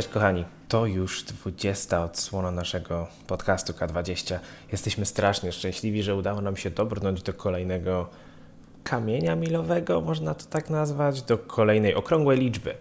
Cześć kochani, to już 20 odsłona naszego podcastu K20. Jesteśmy strasznie szczęśliwi, że udało nam się dobrnąć do kolejnego kamienia milowego, można to tak nazwać, do kolejnej okrągłej liczby.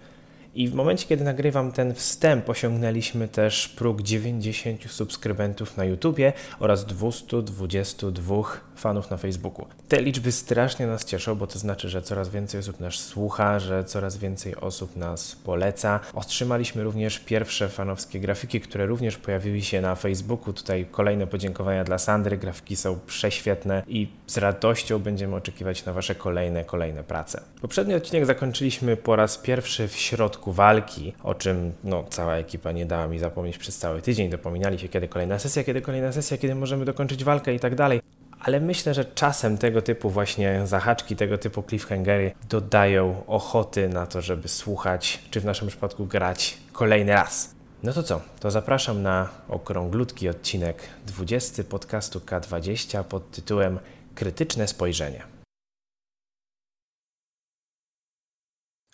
I w momencie, kiedy nagrywam ten wstęp, osiągnęliśmy też próg 90 subskrybentów na YouTubie oraz 222 fanów na Facebooku. Te liczby strasznie nas cieszą, bo to znaczy, że coraz więcej osób nas słucha, że coraz więcej osób nas poleca. Otrzymaliśmy również pierwsze fanowskie grafiki, które również pojawiły się na Facebooku. Tutaj kolejne podziękowania dla Sandry. Grafiki są prześwietne i z radością będziemy oczekiwać na Wasze kolejne, kolejne prace. Poprzedni odcinek zakończyliśmy po raz pierwszy w środku walki, o czym no, cała ekipa nie dała mi zapomnieć przez cały tydzień. Dopominali się, kiedy kolejna sesja, kiedy kolejna sesja, kiedy możemy dokończyć walkę i tak dalej ale myślę, że czasem tego typu właśnie zahaczki, tego typu cliffhangery dodają ochoty na to, żeby słuchać, czy w naszym przypadku grać kolejny raz. No to co? To zapraszam na okrąglutki odcinek 20 podcastu K20 pod tytułem Krytyczne spojrzenie.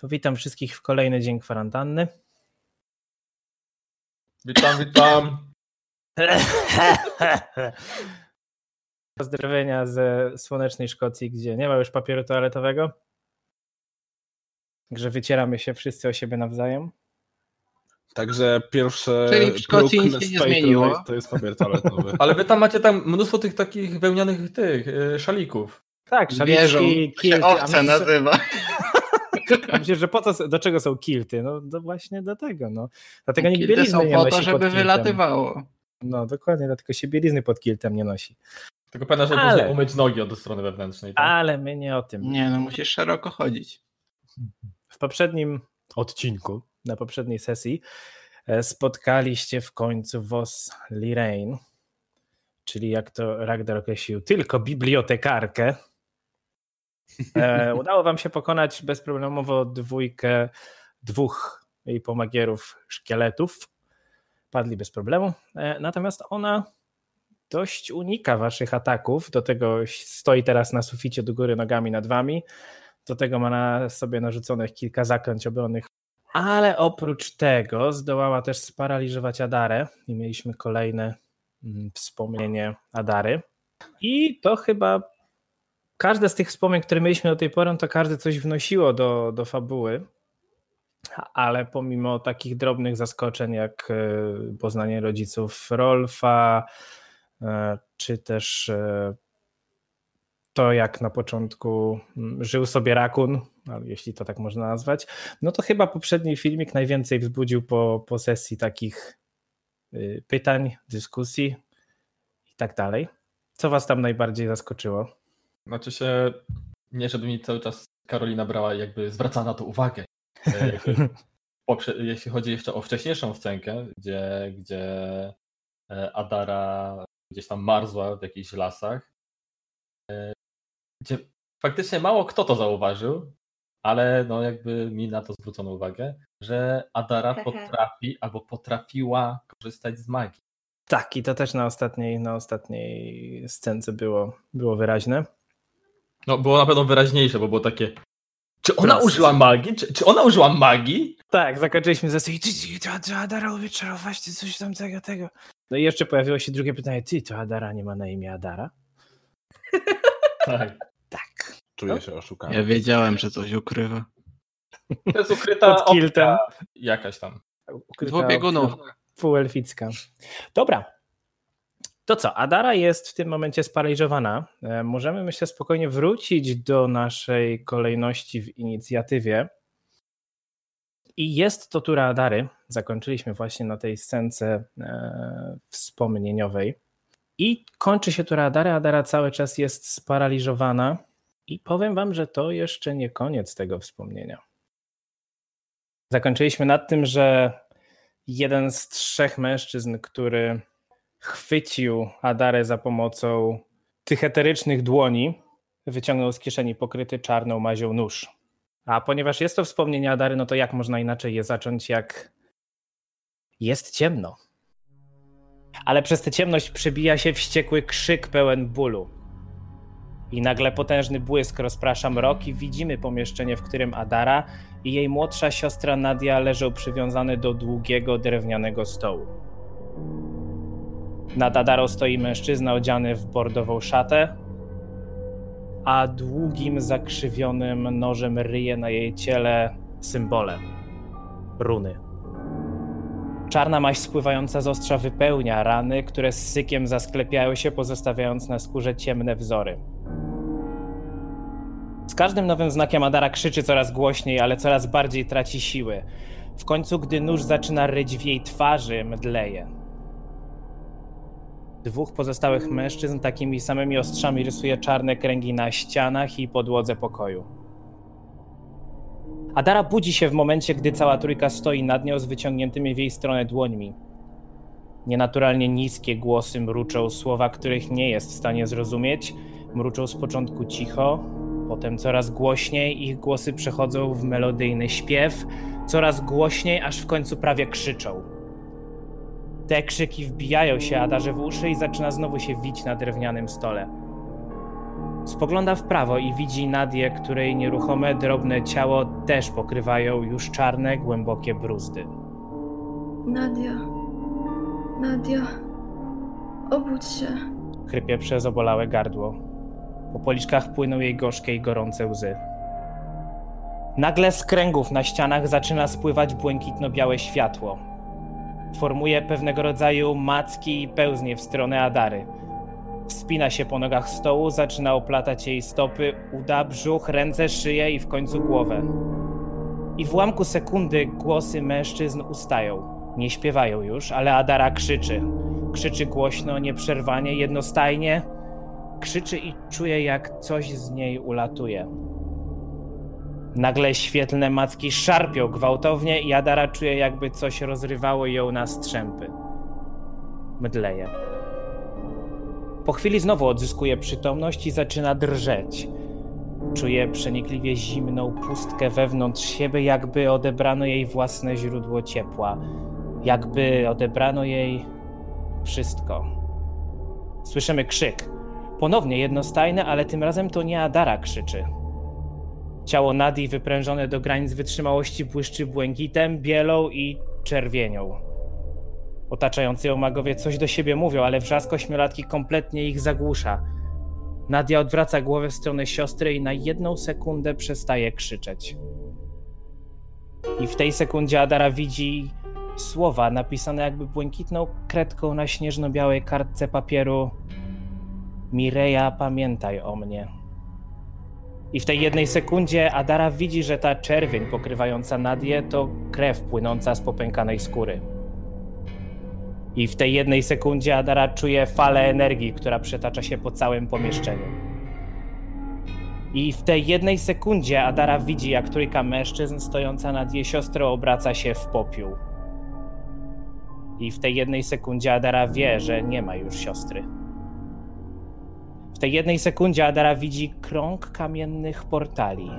Witam wszystkich w kolejny dzień kwarantanny. Witam, witam. Pozdrowienia ze słonecznej Szkocji, gdzie nie ma już papieru toaletowego. Także wycieramy się wszyscy o siebie nawzajem. Także pierwsze. Czyli w Szkocji nic się nie zmieniło. To jest papier toaletowy. Ale wy tam macie tam mnóstwo tych takich wełnianych tych y, szalików. Tak, szaliczki, kilty. Owce nazywa. A myślę, że po co, do czego są kilty? No do właśnie do tego, no. Dlatego nikt bielizny są nie po to, żeby wylatywało. No dokładnie, dlatego się bielizny pod kiltem nie nosi. Tylko pamiętaj, że Ale... umyć nogi od strony wewnętrznej. Tak? Ale my nie o tym. Nie, no musisz szeroko chodzić. W poprzednim odcinku, na poprzedniej sesji e, spotkaliście w końcu Vos Lirain, czyli jak to Ragnar określił, tylko bibliotekarkę. E, udało wam się pokonać bezproblemowo dwójkę, dwóch jej pomagierów szkieletów. Padli bez problemu. E, natomiast ona dość unika waszych ataków. Do tego stoi teraz na suficie do góry nogami nad wami. Do tego ma na sobie narzuconych kilka zaklęć obronnych. Ale oprócz tego zdołała też sparaliżować Adarę i mieliśmy kolejne mm, wspomnienie Adary. I to chyba każde z tych wspomnień, które mieliśmy do tej pory, to każde coś wnosiło do, do fabuły. Ale pomimo takich drobnych zaskoczeń, jak e, poznanie rodziców Rolfa, czy też e, to, jak na początku mm, żył sobie rakun, jeśli to tak można nazwać, no to chyba poprzedni filmik najwięcej wzbudził po, po sesji takich y, pytań, dyskusji i tak dalej. Co was tam najbardziej zaskoczyło? Znaczy się, nie żeby mi cały czas Karolina brała, jakby zwracała na to uwagę. E, jeśli chodzi jeszcze o wcześniejszą scenkę, gdzie, gdzie Adara gdzieś tam marzła w jakichś lasach, e, gdzie faktycznie mało kto to zauważył, ale no jakby mi na to zwrócono uwagę, że Adara potrafi albo potrafiła korzystać z magii. Tak, i to też na ostatniej, na ostatniej scence było, było wyraźne. No, było na pewno wyraźniejsze, bo było takie. Czy ona Prost. użyła magii? Czy, czy ona użyła magii? Tak, zakończyliśmy ze czy Adara umie czarować, czy coś tam tego, tego. No i jeszcze pojawiło się drugie pytanie. Ty, to Adara nie ma na imię Adara? tak. Tak. Czuję no. się oszukany. Ja wiedziałem, że coś ukrywa. To jest ukryta Pod kiltem. jakaś tam. Dwubiegunów. Półelficka. Dobra. To co, Adara jest w tym momencie sparaliżowana. E, możemy, myślę, spokojnie wrócić do naszej kolejności w inicjatywie. I jest to tura Adary. Zakończyliśmy właśnie na tej scence e, wspomnieniowej. I kończy się tura Adary. Adara cały czas jest sparaliżowana. I powiem wam, że to jeszcze nie koniec tego wspomnienia. Zakończyliśmy nad tym, że jeden z trzech mężczyzn, który chwycił Adarę za pomocą tych eterycznych dłoni, wyciągnął z kieszeni pokryty czarną mazią nóż. A ponieważ jest to wspomnienie Adary, no to jak można inaczej je zacząć, jak jest ciemno. Ale przez tę ciemność przebija się wściekły krzyk pełen bólu. I nagle potężny błysk rozprasza mrok i widzimy pomieszczenie, w którym Adara i jej młodsza siostra Nadia leżą przywiązane do długiego drewnianego stołu. Nad Adarą stoi mężczyzna odziany w bordową szatę, a długim, zakrzywionym nożem ryje na jej ciele symbole runy. Czarna maść spływająca z ostrza wypełnia rany, które z sykiem zasklepiają się, pozostawiając na skórze ciemne wzory. Z każdym nowym znakiem Adara krzyczy coraz głośniej, ale coraz bardziej traci siły. W końcu, gdy nóż zaczyna ryć w jej twarzy, mdleje. Dwóch pozostałych mężczyzn takimi samymi ostrzami rysuje czarne kręgi na ścianach i podłodze pokoju. Adara budzi się w momencie, gdy cała trójka stoi nad nią z wyciągniętymi w jej stronę dłońmi. Nienaturalnie niskie głosy mruczą słowa, których nie jest w stanie zrozumieć. Mruczą z początku cicho, potem coraz głośniej, ich głosy przechodzą w melodyjny śpiew, coraz głośniej, aż w końcu prawie krzyczą. Te krzyki wbijają się Adarze w uszy i zaczyna znowu się wić na drewnianym stole. Spogląda w prawo i widzi Nadię, której nieruchome, drobne ciało też pokrywają już czarne, głębokie bruzdy. Nadia. Nadia. Obudź się. Chrypie przez obolałe gardło. Po policzkach płyną jej gorzkie i gorące łzy. Nagle z kręgów na ścianach zaczyna spływać błękitno-białe światło. Formuje pewnego rodzaju macki i pełznie w stronę Adary. Wspina się po nogach stołu, zaczyna oplatać jej stopy, uda, brzuch, ręce, szyję i w końcu głowę. I w ułamku sekundy głosy mężczyzn ustają. Nie śpiewają już, ale Adara krzyczy. Krzyczy głośno, nieprzerwanie, jednostajnie. Krzyczy i czuje, jak coś z niej ulatuje. Nagle świetlne macki szarpią gwałtownie i Adara czuje, jakby coś rozrywało ją na strzępy. Mdleje. Po chwili znowu odzyskuje przytomność i zaczyna drżeć. Czuje przenikliwie zimną pustkę wewnątrz siebie, jakby odebrano jej własne źródło ciepła. Jakby odebrano jej wszystko. Słyszymy krzyk. Ponownie jednostajny, ale tym razem to nie Adara krzyczy. Ciało Nadi wyprężone do granic wytrzymałości błyszczy błękitem, bielą i czerwienią. Otaczający ją magowie coś do siebie mówią, ale wrzask ośmiolatki kompletnie ich zagłusza. Nadia odwraca głowę w stronę siostry i na jedną sekundę przestaje krzyczeć. I w tej sekundzie Adara widzi słowa napisane jakby błękitną kredką na śnieżno-białej kartce papieru Mireja, pamiętaj o mnie. I w tej jednej sekundzie Adara widzi, że ta czerwień pokrywająca Nadię to krew płynąca z popękanej skóry. I w tej jednej sekundzie Adara czuje falę energii, która przetacza się po całym pomieszczeniu. I w tej jednej sekundzie Adara widzi, jak trójka mężczyzn stojąca nad jej siostrą obraca się w popiół. I w tej jednej sekundzie Adara wie, że nie ma już siostry. Tej jednej sekundzie Adara widzi krąg kamiennych portali.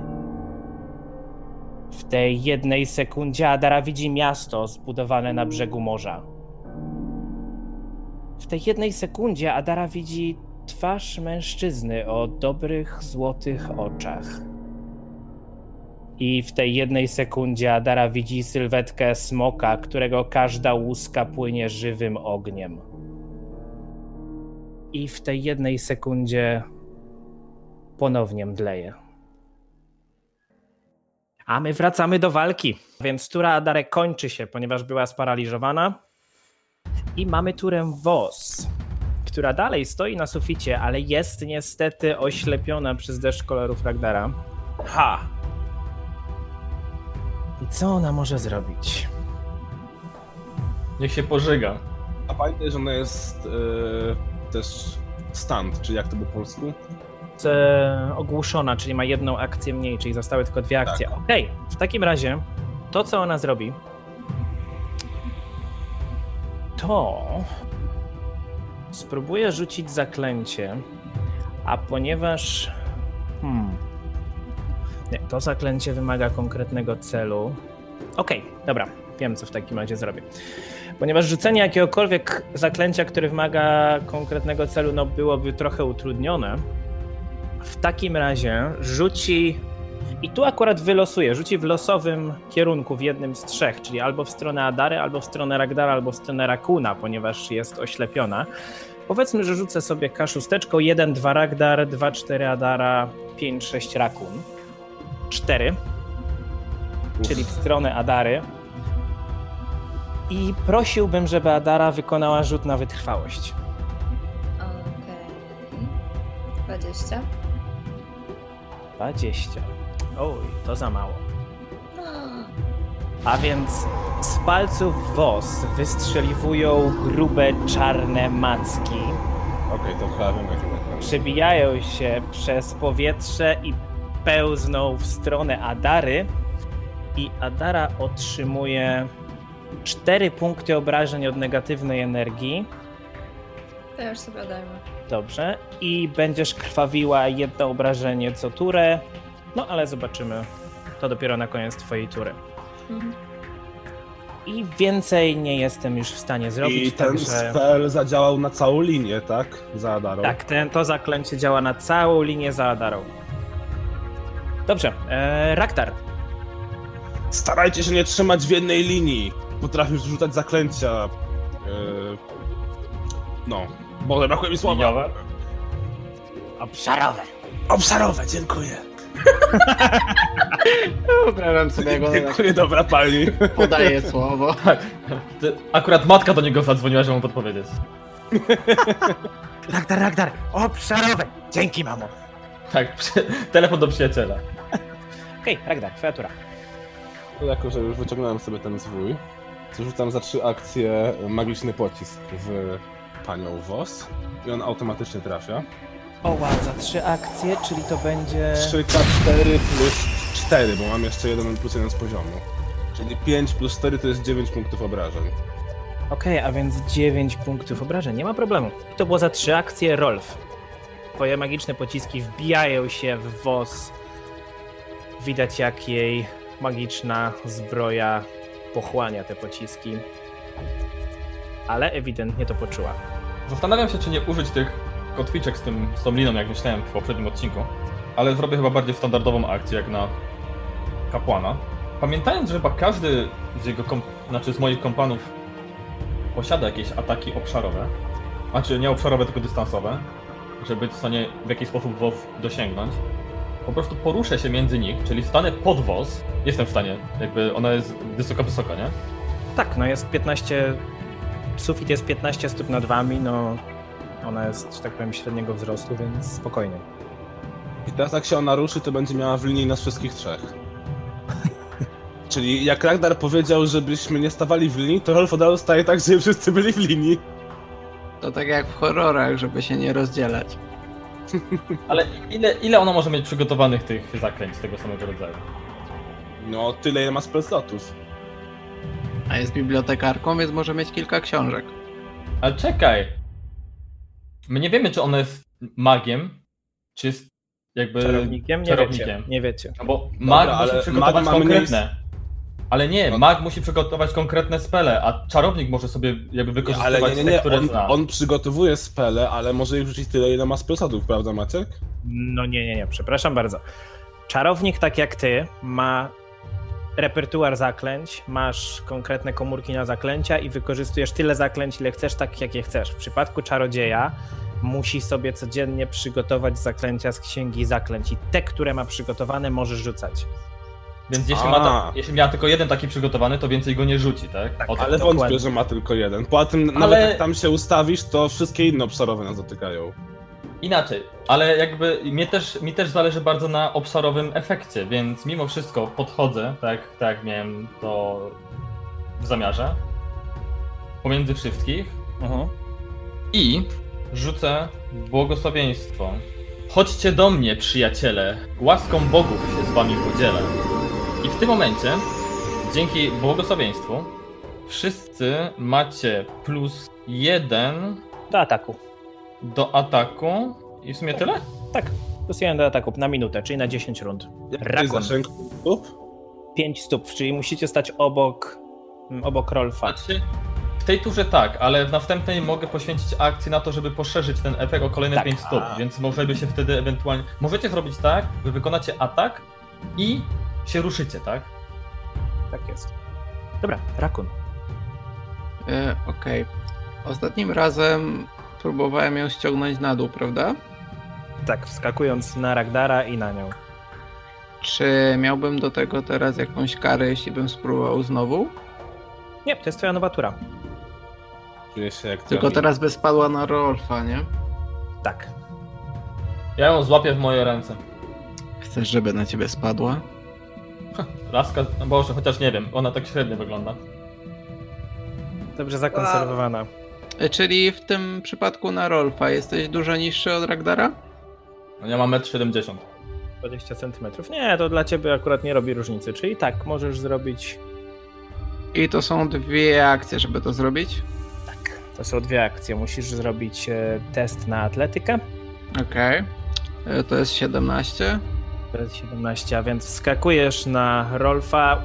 W tej jednej sekundzie Adara widzi miasto zbudowane na brzegu morza. W tej jednej sekundzie Adara widzi twarz mężczyzny o dobrych, złotych oczach. I w tej jednej sekundzie Adara widzi sylwetkę smoka, którego każda łuska płynie żywym ogniem. I w tej jednej sekundzie ponownie mdleje. A my wracamy do walki. Więc tura Adare kończy się, ponieważ była sparaliżowana. I mamy turę Wos, która dalej stoi na suficie, ale jest niestety oślepiona przez deszcz kolorów Ragdara. Ha! I co ona może zrobić? Niech się pożyga. A pamiętaj, że ona jest yy, też stand, czy jak to po polsku? E, ogłuszona, czyli ma jedną akcję mniej, czyli zostały tylko dwie akcje. Tak. Okej, okay. w takim razie to, co ona zrobi, to spróbuję rzucić zaklęcie, a ponieważ. Hmm. Nie, to zaklęcie wymaga konkretnego celu. Okej, okay, dobra, wiem co w takim razie zrobię. Ponieważ rzucenie jakiegokolwiek zaklęcia, które wymaga konkretnego celu, no byłoby trochę utrudnione, w takim razie rzuci. I tu akurat wylosuje, rzuci w losowym kierunku w jednym z trzech, czyli albo w stronę Adary, albo w stronę Ragdara, albo w stronę Rakuna, ponieważ jest oślepiona. Powiedzmy, że rzucę sobie kaszusteczką 1, 2 Ragdar, 2, 4 Adara, 5, 6 Rakun. 4, czyli w stronę Adary. I prosiłbym, żeby Adara wykonała rzut na wytrwałość. Okej. 20. 20. Oj, to za mało. A więc z palców wos wystrzeliwują grube czarne macki. Okej, to chyba wiem Przebijają się przez powietrze i pełzną w stronę Adary. I Adara otrzymuje 4 punkty obrażeń od negatywnej energii. To już sobie odejmę. Dobrze. I będziesz krwawiła jedno obrażenie co turę. No ale zobaczymy. To dopiero na koniec twojej tury. Mhm. I więcej nie jestem już w stanie zrobić. I ten także... spell zadziałał na całą linię, tak? Za Adarą. Tak, ten, to zaklęcie działa na całą linię za Adarą. Dobrze, e, Raktar. Starajcie się nie trzymać w jednej linii. Potrafisz rzucać zaklęcia. Yy... No. Bo brakuje mi słowa. Liniowe? Obszarowe. Obszarowe, dziękuję. Wyobrażam sobie, jak tak Dziękuję, dobra pani. podaje słowo. Tak. Ty- Akurat matka do niego zadzwoniła, żeby mu podpowiedzieć. Raktar, Raktar, obszarowe. Dzięki, mamo. Tak, przy... telefon do przyjaciela. Okej, Raktar, twoja tura. To jako, że już wyciągnąłem sobie ten zwój, rzucam za trzy akcje magiczny pocisk w panią Wos i on automatycznie trafia. O wow, za trzy akcje, czyli to będzie... 3K4 plus 4, bo mam jeszcze jeden plus jeden z poziomu. Czyli 5 plus 4 to jest 9 punktów obrażeń. Okej, a więc 9 punktów obrażeń, nie ma problemu. I to było za trzy akcje Rolf. Twoje magiczne pociski wbijają się w wos. Widać jak jej magiczna zbroja pochłania te pociski. Ale ewidentnie to poczuła. Zastanawiam się, czy nie użyć tych kotwiczek z, tym, z tą liną, jak myślałem w poprzednim odcinku. Ale zrobię chyba bardziej standardową akcję, jak na kapłana. Pamiętając, że chyba każdy z jego kom... znaczy z moich kompanów posiada jakieś ataki obszarowe. Znaczy nie obszarowe, tylko dystansowe. Żeby być w stanie w jakiś sposób WoW dosięgnąć. Po prostu poruszę się między nich, czyli stanę pod WOS. Jestem w stanie, jakby ona jest wysoka, wysoka, nie? Tak, no jest 15. Sufit jest 15 stóp nad wami, no. Ona jest, że tak powiem, średniego wzrostu, więc spokojnie. I teraz jak się ona ruszy, to będzie miała w linii nas wszystkich trzech. Czyli jak Ragnar powiedział, żebyśmy nie stawali w linii, to Rolf od razu staje tak, żeby wszyscy byli w linii. To tak jak w horrorach, żeby się nie rozdzielać. Ale ile, ile ona może mieć przygotowanych tych zaklęć tego samego rodzaju? No, tyle ile ma spell slotów. A jest bibliotekarką, więc może mieć kilka książek. Ale czekaj! My nie wiemy, czy ona jest magiem, czy jest jakby Czarownikiem? Nie czarownikiem. wiecie. Nie wiecie. No bo mag ale musi przygotować mag ma mniej- konkretne. Ale nie, No. mag musi przygotować konkretne spele, a czarownik może sobie jakby Nie, wykorzystywać ale nie, nie, te, nie. które On, zna. on przygotowuje spele, ale może ich rzucić tyle, ile ma spell slotów, prawda Maciek? No nie, nie, nie, przepraszam bardzo. Czarownik, tak jak ty, ma repertuar zaklęć, masz konkretne komórki na zaklęcia i wykorzystujesz tyle zaklęć, ile chcesz, tak jak je chcesz. W przypadku czarodzieja musi sobie codziennie przygotować zaklęcia z księgi zaklęć i te, które ma przygotowane, możesz rzucać. Więc jeśli, ma ta, jeśli miała tylko jeden taki przygotowany, to więcej go nie rzuci, tak? O, Ale dokładnie. wątpię, że ma tylko jeden. Poza tym, Ale- nawet jak tam się ustawisz, to wszystkie inne obszarowe nas dotykają. Inaczej, ale jakby mnie też, mi też zależy bardzo na obszarowym efekcie, więc mimo wszystko podchodzę, tak, tak jak miałem to w zamiarze, pomiędzy wszystkich Mhm. i rzucę błogosławieństwo. Chodźcie do mnie, przyjaciele, łaską bogów się z wami podzielę. I w tym momencie, dzięki błogosławieństwu, wszyscy macie plus jeden Do ataku. do ataku i w sumie tyle? Tak, plus jeden do ataku na minutę, czyli na 10 rund. Rakon. punktów? 5 stóp, czyli musicie stać obok, mm, obok Rolfa. Patrzcie, w tej turze tak, ale w następnej mogę poświęcić akcję na to, żeby poszerzyć ten efekt o kolejne Tak. 5 stóp, A. więc możemy się wtedy ewentualnie... Możecie zrobić tak, że wykonacie atak i się ruszycie, tak? Tak jest. Dobra, Rakun. E, Okej. Ostatnim razem próbowałem ją ściągnąć na dół, prawda? Tak, wskakując na Ragdara i na nią. Czy miałbym do tego teraz jakąś karę, jeśli bym spróbował znowu? Nie, to jest twoja nowa tura. Czuję się jak Tylko teraz by spadła na Rolfa, nie? Tak. Ja ją złapię w moje ręce. Chcesz, żeby na ciebie spadła? Laska, no Boże, chociaż nie wiem, ona tak średnio wygląda. Dobrze zakonserwowana. Czyli w tym przypadku na Rolfa jesteś dużo niższy od Ragdara? No ja mam 1,70 m. 20 cm. Nie, to dla ciebie akurat nie robi różnicy. Czyli tak, możesz zrobić. I to są dwie akcje, żeby to zrobić? To są dwie akcje. Musisz zrobić e, test na atletykę. Okej. E, To jest 17. To jest 17, a więc wskakujesz na Rolfa,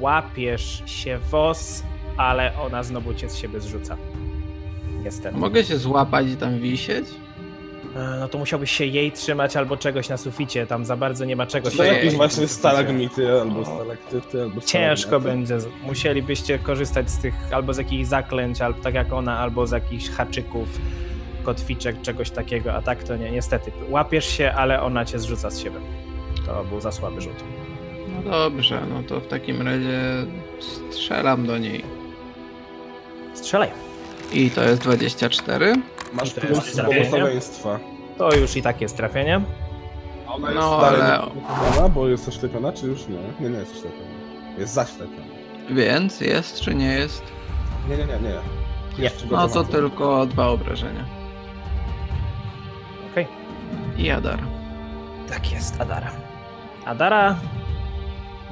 łapiesz się wos, ale ona znowu cię z siebie zrzuca. Niestety. Mogę się złapać i tam wisieć? E, No to musiałbyś się jej trzymać albo czegoś na suficie. Tam za bardzo nie ma czego To się. Ej, jakieś właśnie stalagmity, albo No. stalaktyty, albo Ciężko będzie. Musielibyście korzystać z tych albo z jakichś zaklęć, albo tak jak ona, albo z jakichś haczyków, kotwiczek, czegoś takiego, a tak to nie. Niestety, łapiesz się, ale ona cię zrzuca z siebie. To był za słaby rzut. No dobrze, no to w takim razie strzelam do niej. Strzelaj. I to jest 24. Masz To plus trafienie. błogosławieństwa. To już i tak jest trafienie. Ona jest No, dalej ale- bo jest oślepiona, czy już nie? Nie, nie jest oślepiona. Jest zaślepiona. Więc jest czy nie jest? Nie, nie, nie, nie. Nie. No to tylko dwa obrażenia. Okej. I Adar. Tak jest, Adara. Adara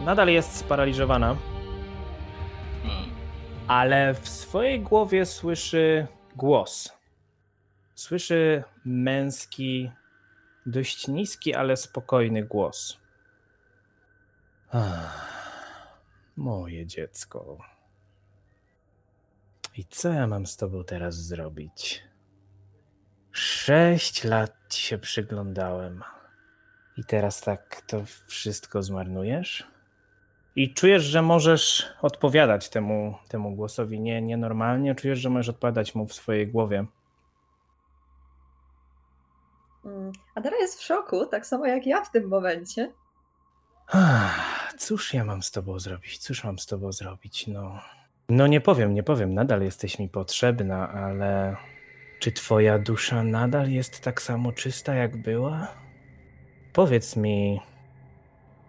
nadal jest sparaliżowana, ale w swojej głowie słyszy głos. Słyszy męski, dość niski, ale spokojny głos. Ach, moje dziecko. I co ja mam z tobą teraz zrobić? Sześć lat ci się przyglądałem. I teraz tak to wszystko zmarnujesz? I czujesz, że możesz odpowiadać temu, temu głosowi nie, nienormalnie? Czujesz, że możesz odpowiadać mu w swojej głowie? Mm, Adara jest w szoku, tak samo jak ja w tym momencie. Cóż ja mam z tobą zrobić? Cóż mam z tobą zrobić? No, no nie powiem, nie powiem. Nadal jesteś mi potrzebna, ale czy twoja dusza nadal jest tak samo czysta, jak była? Powiedz mi.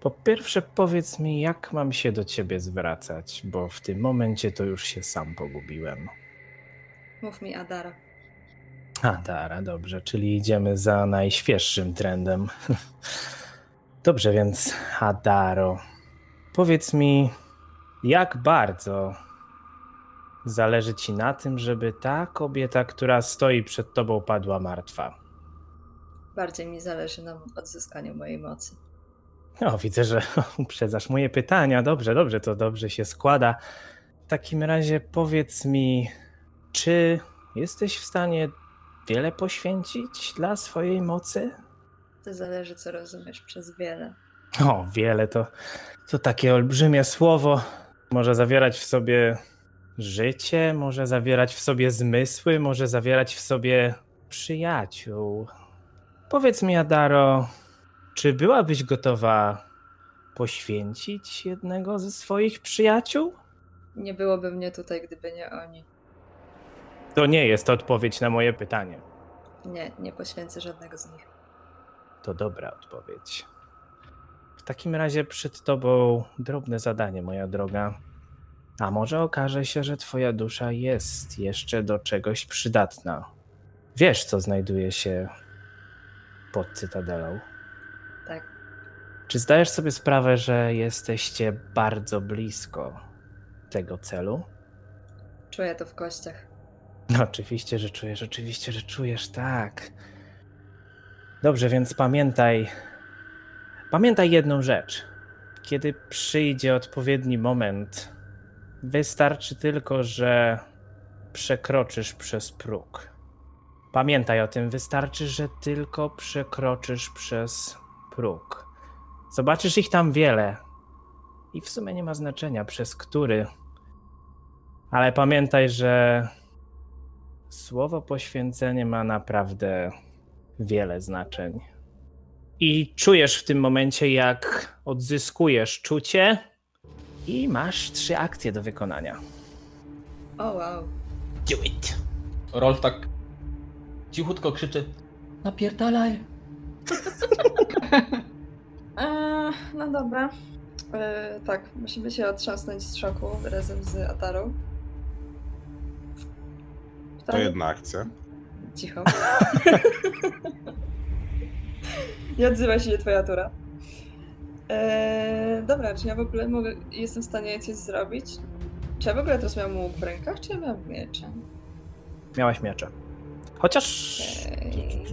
Po pierwsze, powiedz mi, jak mam się do ciebie zwracać, bo w tym momencie to już się sam pogubiłem. Mów mi, Adara. A, Dara, dobrze, czyli idziemy za najświeższym trendem. Dobrze, więc Adaro, powiedz mi, jak bardzo zależy ci na tym, żeby ta kobieta, która stoi przed tobą, padła martwa? Bardziej mi zależy na odzyskaniu mojej mocy. No, widzę, że uprzedzasz moje pytania. Dobrze, dobrze, to dobrze się składa. W takim razie powiedz mi, czy jesteś w stanie wiele poświęcić dla swojej mocy? To zależy, co rozumiesz przez wiele. O, wiele to, to takie olbrzymie słowo. Może zawierać w sobie życie, może zawierać w sobie zmysły, może zawierać w sobie przyjaciół. Powiedz mi, Adaro, czy byłabyś gotowa poświęcić jednego ze swoich przyjaciół? Nie byłoby mnie tutaj, gdyby nie oni. To nie jest odpowiedź na moje pytanie. Nie, nie poświęcę żadnego z nich. To dobra odpowiedź. W takim razie przed tobą drobne zadanie, moja droga. A może okaże się, że twoja dusza jest jeszcze do czegoś przydatna. Wiesz, co znajduje się pod cytadelą. Tak, Czy zdajesz sobie sprawę, że jesteście bardzo blisko tego celu? czuję to w kościach. No, oczywiście, że czujesz, oczywiście, że czujesz, tak. Dobrze, więc pamiętaj. Pamiętaj jedną rzecz. Kiedy przyjdzie odpowiedni moment, wystarczy tylko, że przekroczysz przez próg. Pamiętaj o tym, wystarczy, że tylko przekroczysz przez próg. Zobaczysz ich tam wiele. I w sumie nie ma znaczenia, przez który. Ale pamiętaj, że słowo poświęcenie ma naprawdę wiele znaczeń. I czujesz w tym momencie, jak odzyskujesz czucie i masz trzy akcje do wykonania. O wow. Do it. Rolf tak cichutko krzyczy napierdalaj. Eee, no dobra. Eee, tak, musimy się otrząsnąć z szoku razem z Atarą. To jedna akcja. Cicho. Nie odzywa się twoja tura. Eee, dobra, czy ja w ogóle mogę, jestem w stanie coś zrobić? Czy ja w ogóle teraz miałam łuk w rękach, czy ja miałam miecze? Miałaś miecze. Chociaż. Eee,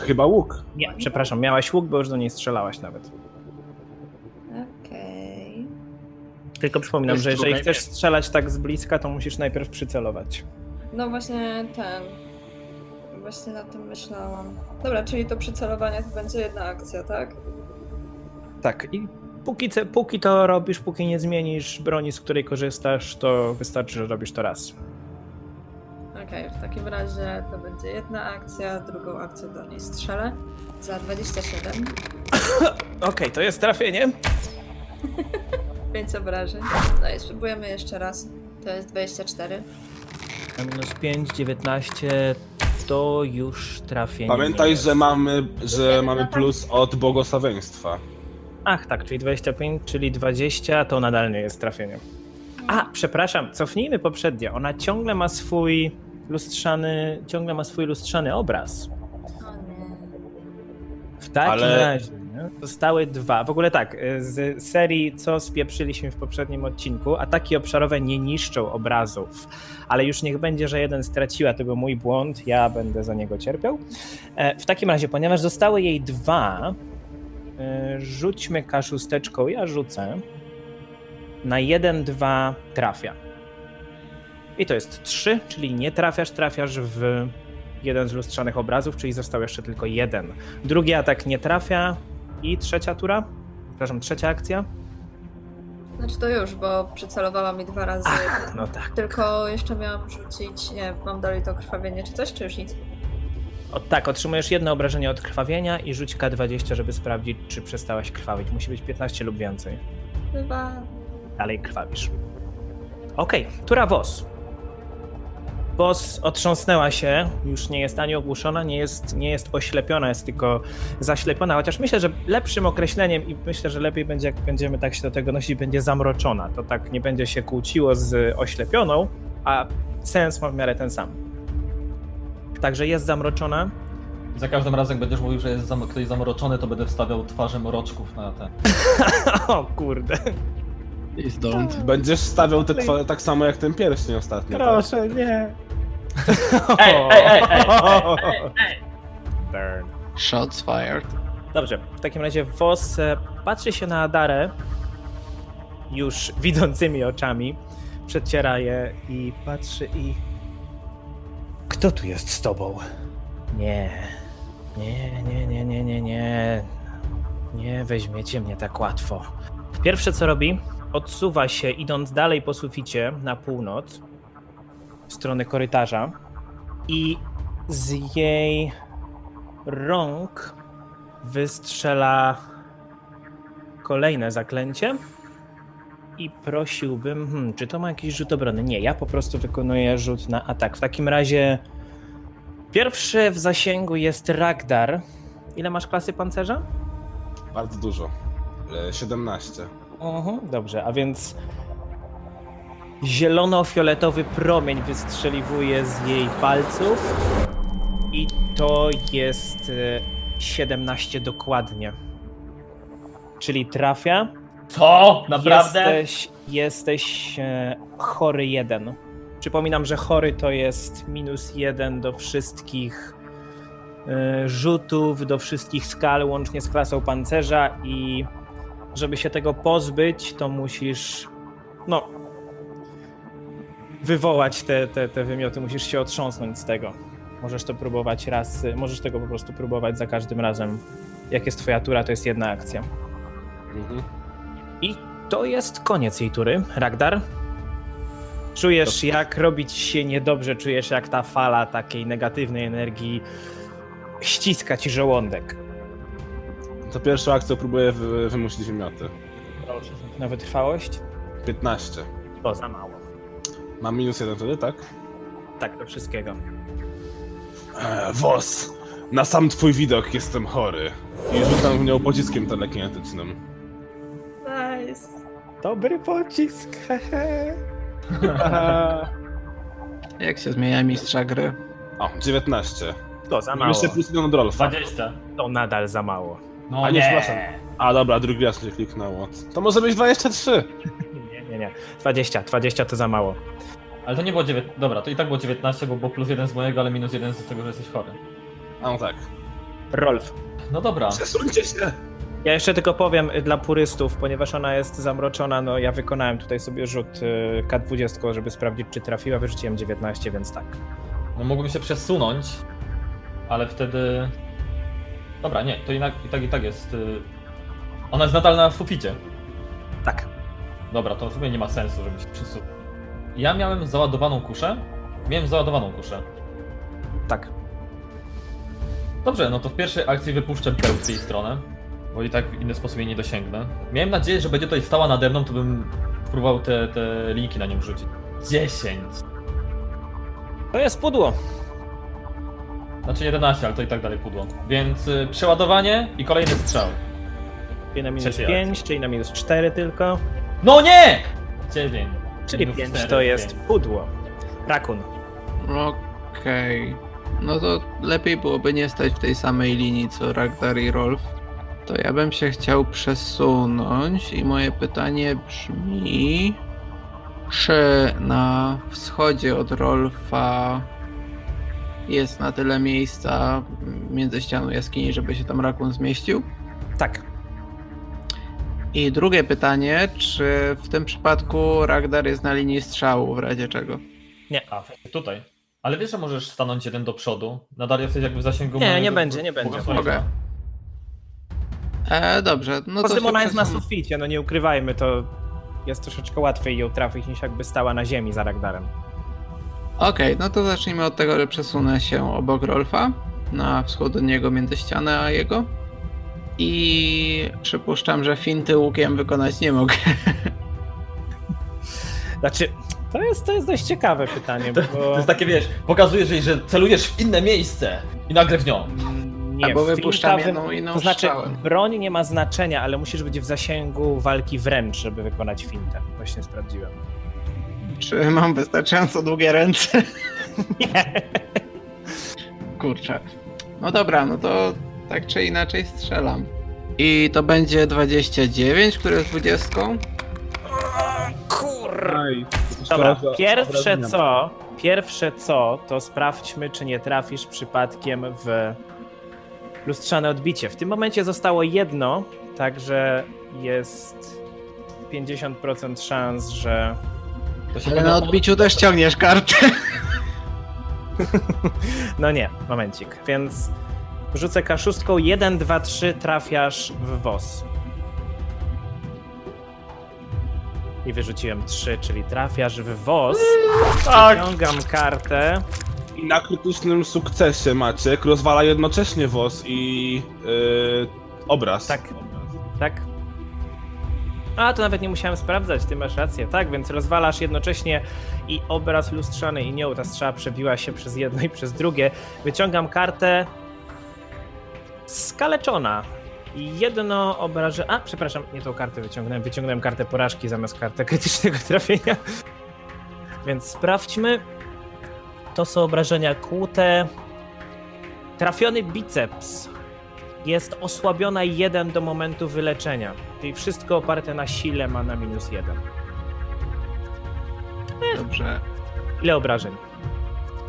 Chyba łuk. Nie, przepraszam, miałaś łuk, bo już do niej strzelałaś nawet. Okej. Tylko przypominam, Jest że jeżeli chcesz strzelać tak z bliska, to musisz najpierw przycelować. No właśnie ten. Właśnie na tym myślałam. Dobra, czyli to przycelowanie to będzie jedna akcja, tak? Tak, i póki, póki to robisz, póki nie zmienisz broni, z której korzystasz, to wystarczy, że robisz to raz. Okej, w takim razie to będzie jedna akcja, drugą akcję do niej strzelę. Za 27. Okej, to jest trafienie. 5 obrażeń. No i spróbujemy jeszcze raz. To jest 24. Na minus 5, 19 to już trafienie. Pamiętaj, że mamy, że mamy plus od błogosławieństwa. Ach, tak, czyli 25, czyli 20 to nadal nie jest trafienie. A, przepraszam, cofnijmy poprzednio. Ona ciągle ma swój lustrzany, ciągle ma swój lustrzany obraz. W takim Ale- razie nie? zostały dwa. W ogóle tak, y, z serii, co spieprzyliśmy w poprzednim odcinku, ataki obszarowe nie niszczą obrazów, ale już niech będzie, że jeden straciła, to był mój błąd, ja będę za niego cierpiał. E, W takim razie, ponieważ zostały jej dwa, y, rzućmy kaszusteczką, ja rzucę. Na jeden, dwa trafia. I to jest trzy, czyli nie trafiasz, trafiasz w jeden z lustrzanych obrazów, czyli został jeszcze tylko jeden. Drugi atak nie trafia i trzecia tura? Przepraszam, trzecia akcja? Znaczy to już, bo przycelowała mi dwa razy. No tak. Tylko jeszcze miałam rzucić, nie mam dalej to krwawienie czy coś, czy już nic? O, tak, otrzymujesz jedno obrażenie od krwawienia i rzuć K20, żeby sprawdzić, czy przestałaś krwawić. Musi być 15 lub więcej. Chyba... Dalej krwawisz. Okej, tura Wos. Wos otrząsnęła się, już nie jest ani ogłuszona, nie jest, nie jest oślepiona, jest tylko zaślepiona, chociaż myślę, że lepszym określeniem i myślę, że lepiej będzie, jak będziemy tak się do tego nosić, będzie zamroczona. To tak nie będzie się kłóciło z oślepioną, a sens ma w miarę ten sam. Także jest zamroczona. Za każdym razem jak będziesz mówił, że jest zam- ktoś zamroczony, to będę wstawiał twarze mroczków na ten. o kurde, Please don't. Będziesz stawiał te twa- tak samo jak ten pierścień ostatnio. Tak? proszę, nie. Ej, ej, ej, ej, ej, ej, Burn. Shots fired. Dobrze, w takim razie Vos e, patrzy się na Adarę już widzącymi oczami, przeciera je i patrzy i... Kto tu jest z tobą? Nie, nie, nie, nie, nie, nie, nie. Nie weźmiecie mnie tak łatwo. Pierwsze co robi, odsuwa się idąc dalej po suficie na północ, w stronę korytarza i z jej rąk wystrzela kolejne zaklęcie i prosiłbym, hmm, czy to ma jakiś rzut obrony? Nie, ja po prostu wykonuję rzut na atak. W takim razie pierwszy w zasięgu jest Ragdar. Ile masz klasy pancerza? Bardzo dużo. E, 17. Mhm, dobrze, a więc zielono-fioletowy promień wystrzeliwuje z jej palców i to jest e, 17 dokładnie. Czyli trafia. Co? Naprawdę? Jesteś, jesteś e, chory jeden. Przypominam, że chory to jest minus jeden do wszystkich e, rzutów, do wszystkich skal, łącznie z klasą pancerza i żeby się tego pozbyć, to musisz no wywołać te, te, te wymioty, musisz się otrząsnąć z tego. Możesz to próbować raz, y, możesz tego po prostu próbować za każdym razem. Jak jest twoja tura, to jest jedna akcja. Mhm. I to jest koniec jej tury. Ragdar, czujesz jak robić się niedobrze, czujesz jak ta fala takiej negatywnej energii ściska ci żołądek. To pierwszą akcją próbuję wy, wymusić wymioty. Na wytrwałość? 15. To za mało. Mam minus jeden wtedy, tak? Tak, do wszystkiego. E, Wos, na sam twój widok jestem chory. I rzucam w nią pociskiem telekinetycznym. Nice. Dobry pocisk, hehe. Jak się zmienia mistrza gry? O, 19. To za mało. jeszcze plus jeden od Rolfa. 20. To nadal za mało. No A nie, nie, przepraszam. A dobra, drugi raz się kliknęło. To może być 23. Nie, nie, nie. 20, 20 to za mało. Ale to nie było 9. Dobra, to i tak było 19, bo było plus 1 z mojego, ale minus 1 z tego, że jesteś chory. A no tak. Rolf. No dobra. Przesuńcie się! Ja jeszcze tylko powiem dla purystów, ponieważ ona jest zamroczona, no ja wykonałem tutaj sobie rzut y, K20, żeby sprawdzić, czy trafiła. Wyrzuciłem 19, więc tak. No mógłbym się przesunąć, ale wtedy... Dobra, nie, to i, na, i tak i tak jest... y, Ona jest nadal na suficie. Tak. Dobra, to w sumie nie ma sensu, żeby się. Ja miałem załadowaną kuszę. Miałem załadowaną kuszę. Tak. Dobrze, no to w pierwszej akcji wypuszczę bełt w jej stronę, bo i tak w inny sposób jej nie dosięgnę. Miałem nadzieję, że będzie tutaj stała nade mną, to bym próbował te, te linki na nią rzucić. 10. To jest pudło. Znaczy 11, ale to i tak dalej pudło. Więc y, przeładowanie i kolejny strzał. Czyli na minus Trzeciej 5, czyli na minus 4 tylko. No nie! 9. Czyli Minus 5 cztery, to jest pudło. Rakun. Okej. No to lepiej byłoby nie stać w tej samej linii co Ragnar i Rolf. To ja bym się chciał przesunąć i moje pytanie brzmi... Czy na wschodzie od Rolfa jest na tyle miejsca między ścianą jaskini, żeby się tam rakun zmieścił? Tak. I drugie pytanie, czy w tym przypadku Ragnar jest na linii strzału w razie czego? A, tutaj. Ale wiesz, że możesz stanąć jeden do przodu? Nadal jesteś jakby w zasięgu Nie, nie będzie, nie będzie. Mogę. E, dobrze, no Poza to tym ona jest na suficie, no nie ukrywajmy, to jest troszeczkę łatwiej ją trafić niż jakby stała na ziemi za Ragdarem. Okej, no to zacznijmy od tego, że przesunę się obok Rolfa, na wschód od niego między ścianę a jego. I przypuszczam, że finty łukiem wykonać nie mogę. Znaczy, to jest, to jest dość ciekawe pytanie, To, bo... to jest takie, wiesz, pokazujesz jej, że celujesz w inne miejsce i nagle w nią. Nie, Albo w wypuszczam jedną inną To znaczy, strzałę. broń nie ma znaczenia, ale musisz być w zasięgu walki wręcz, żeby wykonać fintę. Właśnie sprawdziłem. Czy mam wystarczająco długie ręce? Nie. Kurczę. No dobra, no to tak czy inaczej strzelam. I to będzie 29, które jest 20. Kur... Aj, Dobra, pierwsze co, pierwsze co, to sprawdźmy, czy nie trafisz przypadkiem w lustrzane odbicie. W tym momencie zostało jedno, także jest 50% szans, że To się Ale na odbiciu też ciągniesz kartę. No nie, momencik. Więc rzucę kaszustką 1, 2, 3, trafiasz w WOS. I wyrzuciłem 3, czyli trafiasz w WOS. Tak! Wyciągam kartę. I na krytycznym sukcesie Maciek rozwala jednocześnie WOS i yy, obraz. Tak. Tak? A, to nawet nie musiałem sprawdzać, ty masz rację. Tak, więc rozwalasz jednocześnie i obraz lustrzany i nią. Ta strzała przebiła się przez jedno i przez drugie. Wyciągam kartę skaleczona. Jedno obrażenie. A, przepraszam, nie tą kartę wyciągnąłem. Wyciągnąłem kartę porażki zamiast kartę krytycznego trafienia. Więc sprawdźmy. To są obrażenia kłute. Trafiony biceps jest osłabiona 1 do momentu wyleczenia. Czyli wszystko oparte na sile ma na minus 1. Dobrze. Ile obrażeń?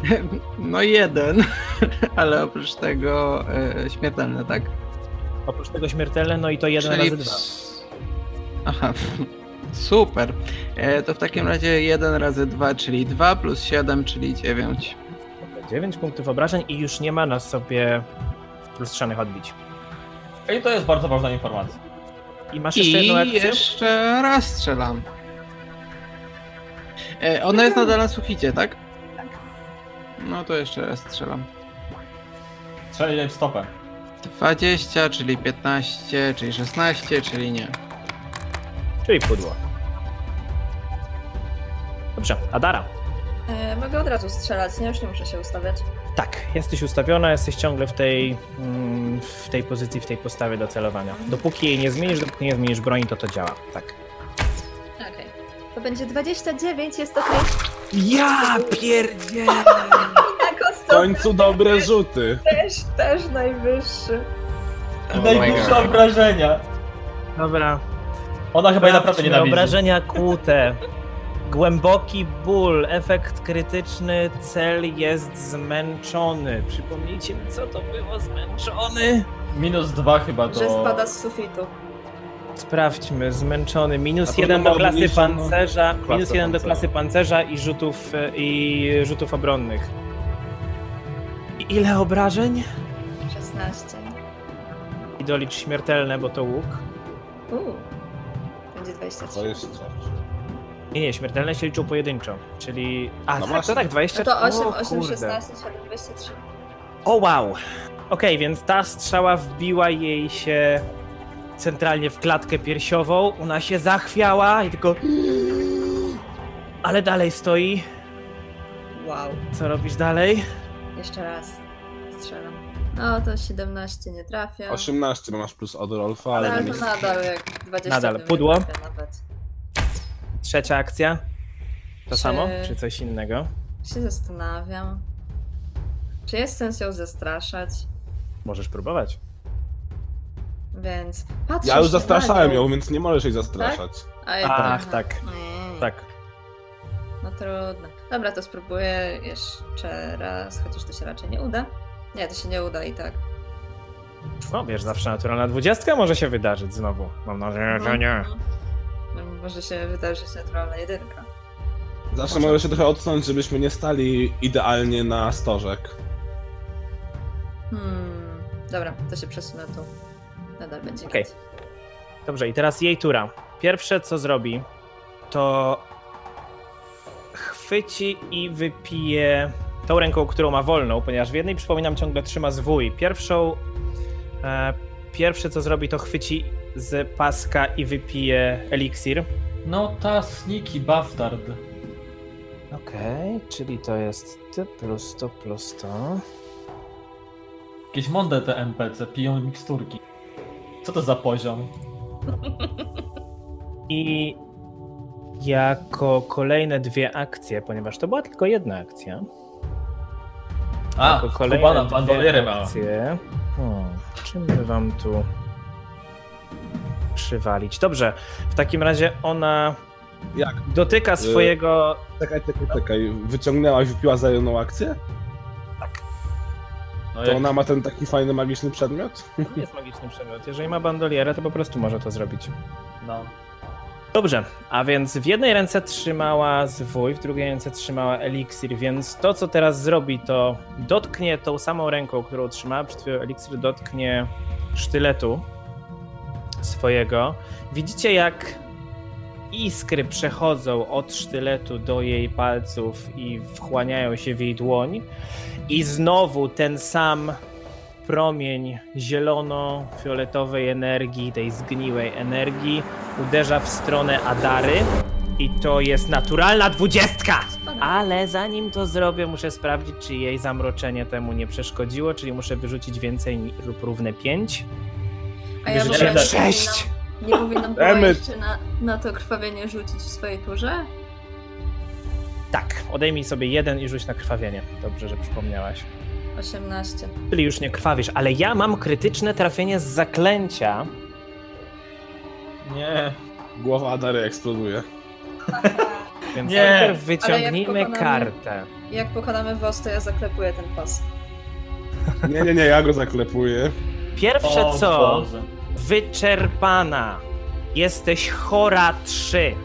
No jeden, ale oprócz tego e, śmiertelne, tak? Oprócz tego śmiertelne, no i to 1 Czyli razy 2. Aha, Super. E, to w takim razie 1 razy 2, czyli 2, plus 7, czyli 9. 9 punktów obrażeń i już nie ma na sobie lustrzanych odbić. I to jest bardzo ważna informacja. I masz jeszcze I jedną akcję? jeszcze raz strzelam. E, ona jest nadal na suficie, tak? No to jeszcze raz strzelam. Strzelaj w stopę. 20, czyli 15, czyli 16, czyli nie. Czyli pudło. Dobrze, Adara. E, mogę od razu strzelać, nie? Już nie muszę się ustawiać. Tak, jesteś ustawiona, jesteś ciągle w tej, mm, w tej pozycji, w tej postawie do celowania. Dopóki jej nie zmienisz, dopóki nie zmienisz broni, to to działa. Tak. Okej. To będzie 29, jest to okej. Ja pierdzie! Jako W końcu dobre rzuty. też, też najwyższy. Oh Najwyższe obrażenia. Dobra. Ona chyba jej naprawdę Sprawdźmy, nienawidzi. Obrażenia kłute. Głęboki ból, efekt krytyczny, cel jest zmęczony. Przypomnijcie mi, co to było zmęczony? Minus dwa chyba to... Że spada z sufitu. Sprawdźmy, zmęczony. Minus jeden do klasy obniżoną pancerza, klasę minus jeden do klasy pancerza i rzutów, e, i rzutów obronnych. I ile obrażeń? 16. I dolicz śmiertelne, bo to łuk. Uuu. Będzie 23. To jest Nie, nie, śmiertelne się liczą pojedynczo, czyli... A, No tak, to tak, 20... No to 8, o, 8, kurde. 16, 7, 23. O wow! Okej, więc ta strzała wbiła jej się centralnie w klatkę piersiową. Ona się zachwiała i tylko. Ale dalej stoi. Wow. Co robisz dalej? Jeszcze raz. Strzelam. No to 17 nie trafia. 18, bo masz plus od Rolfa, ale Ale tam to jest... nadal jak 20 Nadal. Pudło? Nawet. Trzecia akcja. To Czy- samo? Czy coś innego? Się zastanawiam. Czy jest sens ją zastraszać? Możesz próbować. Więc patrzę Ja już zastraszałem ją, więc nie możesz jej zastraszać. A, Ach, aha. tak. Mm, Tak. No trudno. Dobra, to spróbuję jeszcze raz, chociaż to się raczej nie uda. Nie, to się nie uda i tak. No wiesz, zawsze naturalna dwudziestka może się wydarzyć znowu. Mam nadzieję, że nie. No, może się wydarzyć naturalna jedynka. Zawsze możesz się trochę odsunąć, żebyśmy nie stali idealnie na stożek. Hmm. Dobra, to się przesunę tu. Nadal będzie Okej. Dobrze, i teraz jej tura. Pierwsze co zrobi, to chwyci i wypije tą ręką, którą ma wolną, ponieważ w jednej, przypominam, ciągle trzyma zwój. Pierwszą, e, pierwsze co zrobi, to chwyci z paska i wypije eliksir. No ta sneaky bastard. Okej, czyli to jest ty plus to plus to. Jakieś mądre te NPC, piją miksturki. Co to za poziom? I jako kolejne dwie akcje, ponieważ to była tylko jedna akcja. A, jako kolejne Kubana dwie akcje. Hmm, czym by wam tu przywalić? Dobrze, w takim razie ona Jak? dotyka swojego. Czekaj, czekaj, czekaj. Wyciągnęłaś, wypiła za jedną akcję? No To jak... ona ma ten taki fajny magiczny przedmiot? To nie jest magiczny przedmiot. Jeżeli ma bandolierę, to po prostu może to zrobić. No. Dobrze, a więc w jednej ręce trzymała zwój, w drugiej ręce trzymała eliksir, więc to, co teraz zrobi, to dotknie tą samą ręką, którą trzymała przed chwilą eliksir, dotknie sztyletu swojego. Widzicie, jak iskry przechodzą od sztyletu do jej palców i wchłaniają się w jej dłoń. I znowu ten sam promień zielono-fioletowej energii, tej zgniłej energii, uderza w stronę Adary. I to jest naturalna dwudziestka! Ale zanim to zrobię, muszę sprawdzić, czy jej zamroczenie temu nie przeszkodziło, czyli muszę wyrzucić więcej lub równe 5. A ja w ogóle Wyrzuciłem nie 6! Nie powinnam było jeszcze na, na to krwawienie rzucić w swojej turze? Tak, odejmij sobie jeden i rzuć na krwawienie. Dobrze, że przypomniałaś. 18. Czyli już nie krwawisz, ale ja mam krytyczne trafienie z zaklęcia. Nie. Głowa Adary eksploduje. Więc Nie. najpierw wyciągnijmy pokonamy- kartę. Jak pokonamy WOS, to ja zaklepuję ten pas. Nie, nie, nie, ja go zaklepuję. Pierwsze O co, Boże. Wyczerpana. Jesteś chora 3.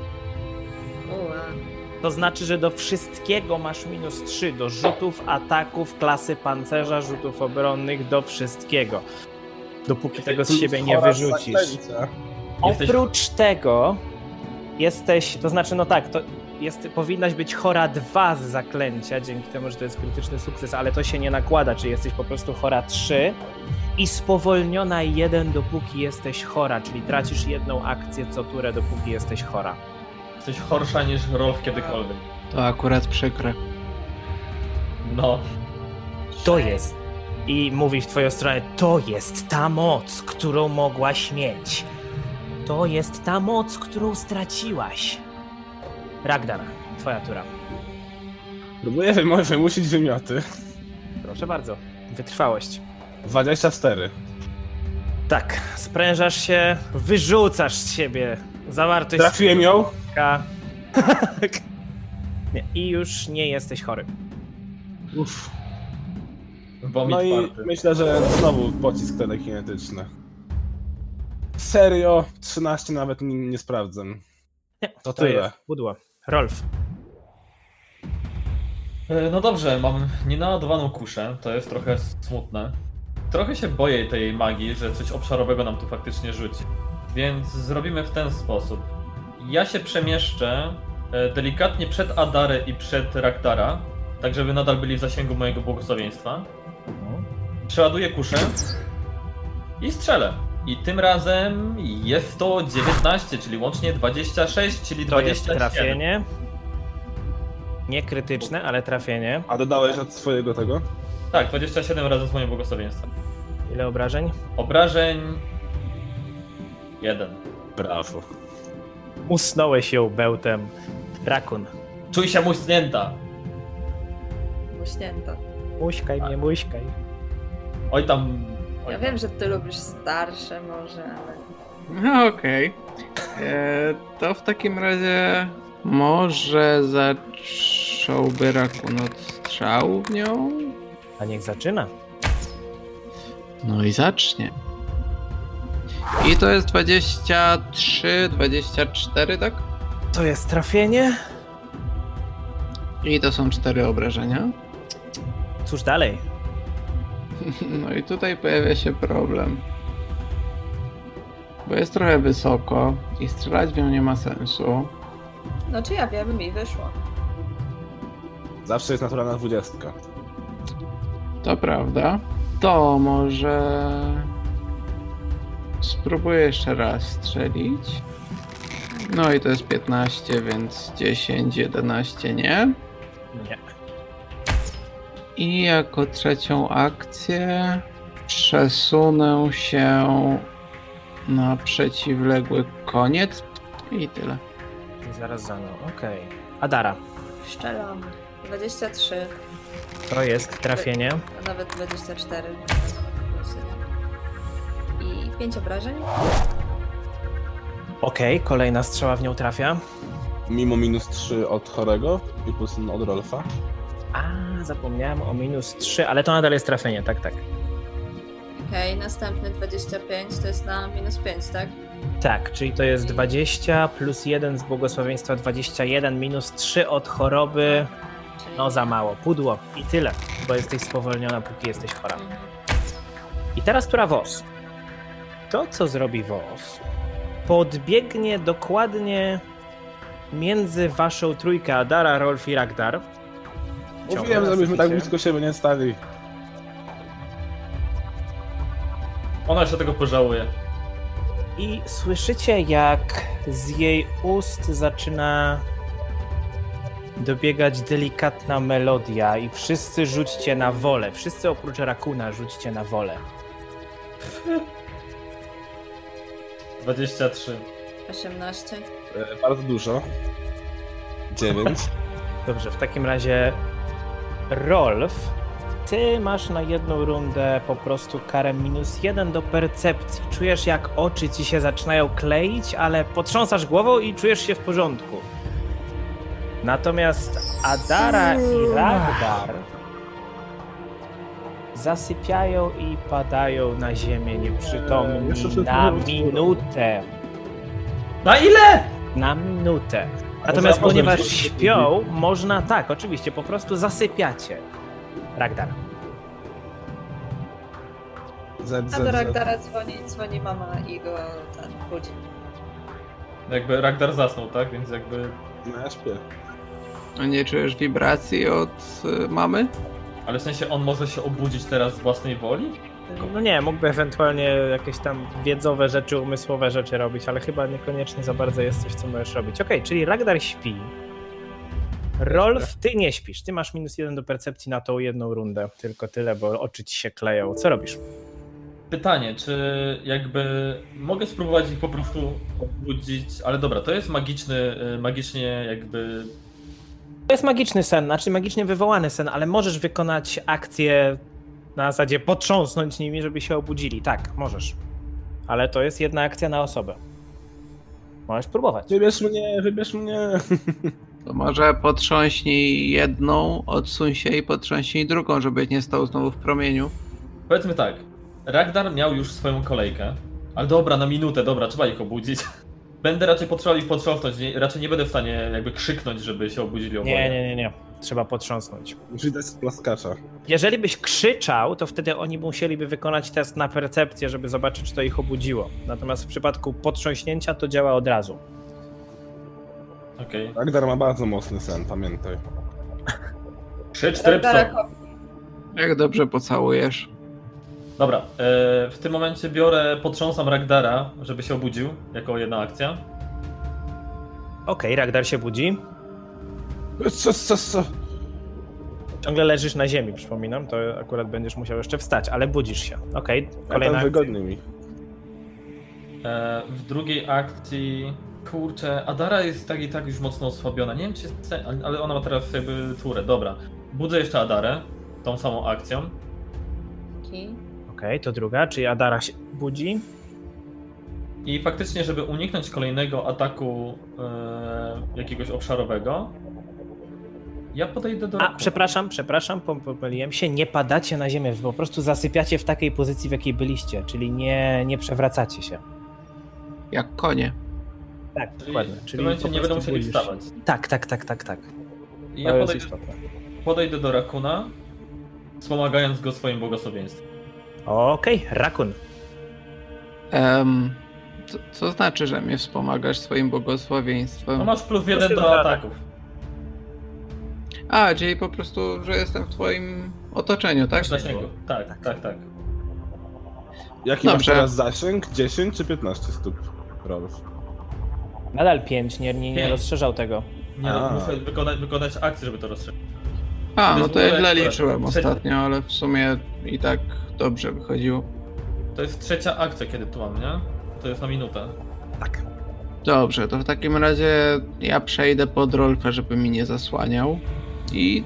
To znaczy, że do wszystkiego masz minus 3. Do rzutów, ataków, klasy pancerza, rzutów obronnych, do wszystkiego. Dopóki tego z siebie nie wyrzucisz. Jesteś- Oprócz tego jesteś, to znaczy no tak, to jest, powinnaś być chora 2 z zaklęcia, dzięki temu, że to jest krytyczny sukces, ale to się nie nakłada, czyli jesteś po prostu chora 3 i spowolniona 1 dopóki jesteś chora, czyli tracisz jedną akcję co turę dopóki jesteś chora. Jesteś chorsza niż Rolf kiedykolwiek. To akurat przykre. No. To jest. I mówi w twoją stronę, to jest ta moc, którą mogłaś mieć. To jest ta moc, którą straciłaś. Ragnar, twoja tura. Próbuję wymusić wymioty. Proszę bardzo. Wytrwałość. 24. Tak, sprężasz się, wyrzucasz z siebie zawartość Trafiłem ją. nie, I już nie jesteś chory. Uff. Vomit No i party. myślę, że znowu pocisk telekinetyczny. Serio, 13 nawet nie, nie sprawdzę. Nie, To tyle. jest pudło. Rolf. E, No dobrze, mam nienaładowaną kuszę, to jest trochę smutne. Trochę się boję tej magii, że coś obszarowego nam tu faktycznie rzuci. Więc zrobimy w ten sposób. Ja się przemieszczę e, delikatnie przed Adarę i przed Raktara, tak żeby nadal byli w zasięgu mojego błogosławieństwa. Przeładuję kuszę i strzelę. I tym razem jest to 19, czyli łącznie 26, czyli To jest 27. trafienie. Nie krytyczne, ale trafienie. A dodałeś od swojego tego? Tak, 27 razem z moim błogosławieństwem. Ile obrażeń? Obrażeń. Jeden. Brawo. Usnąłeś ją bełtem. Rakun. Czuj się muśnięta. Muśnięta. Muśkaj mnie, muśkaj. Oj tam. Oj Ja tam. wiem, że ty lubisz starsze może, ale... No okej. E, To w takim razie może zacząłby Rakun od strzału w nią? A niech zaczyna. No i zacznie. I to jest 23, 24, tak? To jest trafienie. I to są cztery obrażenia. Cóż dalej? No i tutaj pojawia się problem. Bo jest trochę wysoko i strzelać w nią nie ma sensu. No czy ja wiem, mi wyszło. Zawsze jest naturalna 20. To prawda. To może. Spróbuję jeszcze raz strzelić. No i to jest 15, więc 10, 11 nie. Nie. I jako trzecią akcję przesunę się na przeciwległy koniec i tyle. Zaraz za mną. Okej. Adara. Szczelam. 23, To jest trafienie. a nawet 24. I 5 obrażeń. Okej, kolejna strzała w nią trafia. Mimo minus 3 od chorego i plus od Rolfa. A, zapomniałem o minus 3, ale to nadal jest trafienie, tak, tak. Okej, następny 25 to jest na minus 5, tak? Tak, czyli to jest 20 plus 1 z błogosławieństwa 21 minus 3 od choroby. No za mało. Pudło i tyle, bo jesteś spowolniona, póki jesteś chora. I teraz tura WOS. To, co zrobi WOS, podbiegnie dokładnie między waszą trójkę Adara, Rolf i Ragdar. Mówiłem, żebyśmy tak blisko siebie nie stali. Ona jeszcze tego pożałuje. I słyszycie, jak z jej ust zaczyna dobiegać delikatna melodia i wszyscy rzućcie na wolę. Wszyscy oprócz Rakuna rzućcie na wolę. 23. 18. E, Bardzo dużo. 9. Dobrze, w takim razie Rolf, ty masz na jedną rundę po prostu karę minus jeden do percepcji. Czujesz jak oczy ci się zaczynają kleić, ale potrząsasz głową i czujesz się w porządku. Natomiast Adara i Ragdar zasypiają i padają na ziemię nieprzytomni na minutę. Na ile? Na minutę. Natomiast ponieważ śpią, można tak, oczywiście, po prostu zasypiacie. Ragdar. Z, A z, do. Ragdara dzwoni, dzwoni mama i go ten budzi. Jakby Ragdar zasnął, tak? Więc jakby... No ja śpię. A nie czujesz wibracji od y, mamy? Ale w sensie on może się obudzić teraz z własnej woli? No nie, mógłby ewentualnie jakieś tam wiedzowe rzeczy, umysłowe rzeczy robić, ale chyba niekoniecznie za bardzo jest coś, co możesz robić. Okej, czyli Ragdar śpi. Rolf, ty nie śpisz. Ty masz minus jeden do percepcji na tą jedną rundę. Tylko tyle, bo oczy ci się kleją. Co robisz? Pytanie, czy jakby mogę spróbować ich po prostu obudzić, ale dobra, to jest magiczny, y, magicznie jakby... To jest magiczny sen, znaczy magicznie wywołany sen, ale możesz wykonać akcję na zasadzie potrząsnąć nimi, żeby się obudzili. Tak, możesz. Ale to jest jedna akcja na osobę. Możesz próbować. Wybierz mnie, wybierz mnie. To może potrząśnij jedną, odsuń się i potrząśnij drugą, żeby nie stał znowu w promieniu. Powiedzmy tak, Ragdar miał już swoją kolejkę, ale dobra, na minutę, dobra, trzeba ich obudzić. Będę raczej potrzebował ich potrząsnąć, nie, raczej nie będę w stanie jakby krzyknąć, żeby się obudzili. Nie, nie, nie, nie. Trzeba potrząsnąć. Czyli dać plaskacza. Jeżeli byś krzyczał, to wtedy oni musieliby wykonać test na percepcję, żeby zobaczyć, czy to ich obudziło. Natomiast w przypadku potrząśnięcia to działa od razu. Okej. Ragdar ma bardzo mocny sen, pamiętaj. Trzy, cztery Ragdara psa. ko- Jak dobrze pocałujesz. Dobra, e, w tym momencie biorę, potrząsam Ragdara, żeby się obudził, jako jedna akcja. Okej, Ragdar się budzi. Co, co, co? Ciągle leżysz na ziemi, przypominam. To akurat będziesz musiał jeszcze wstać, ale budzisz się. Okej, kolejna tam akcja. wygodnie mi. E, w drugiej akcji, kurczę, Adara jest tak i tak już mocno osłabiona. Nie wiem, czy jest, ale ona ma teraz jakby turę. Dobra, budzę jeszcze Adarę, tą samą akcją. Ki. Okej, to druga, czyli Adara się budzi. I faktycznie, żeby uniknąć kolejnego ataku e, jakiegoś obszarowego, ja podejdę do A, Rakuna. przepraszam, przepraszam, pom- pomyliłem się. Nie padacie na ziemię, po prostu zasypiacie w takiej pozycji, w jakiej byliście, czyli nie, nie przewracacie się. Jak konie. Tak, Czyli dokładnie. w Czyli tym momencie nie będą musieli budzisz wstawać. Tak, tak, tak, tak, tak. I ja podejdę, podejdę do Rakuna, wspomagając go swoim błogosławieństwem. Okej, Rakun. Em, co, co znaczy, że mnie wspomagasz swoim błogosławieństwem? No masz plus jeden do ataków. A, czyli po prostu, że jestem w twoim otoczeniu, tak? W zasięgu. Tak, tak, tak. tak. Jaki masz Dobrze. teraz zasięg? 10 czy 15 stóp? Rolf. Nadal 5, nie, nie, nie rozszerzał tego. Nie, no, muszę wykonać, wykonać akcję, żeby to rozszerzyć. A, no to ja źle liczyłem trzecia- ostatnio, ale w sumie i tak dobrze wychodziło. To jest trzecia akcja, kiedy tu mam, nie? To jest na minutę. Tak. Dobrze, to w takim razie ja przejdę pod Rolfę, żeby mi nie zasłaniał i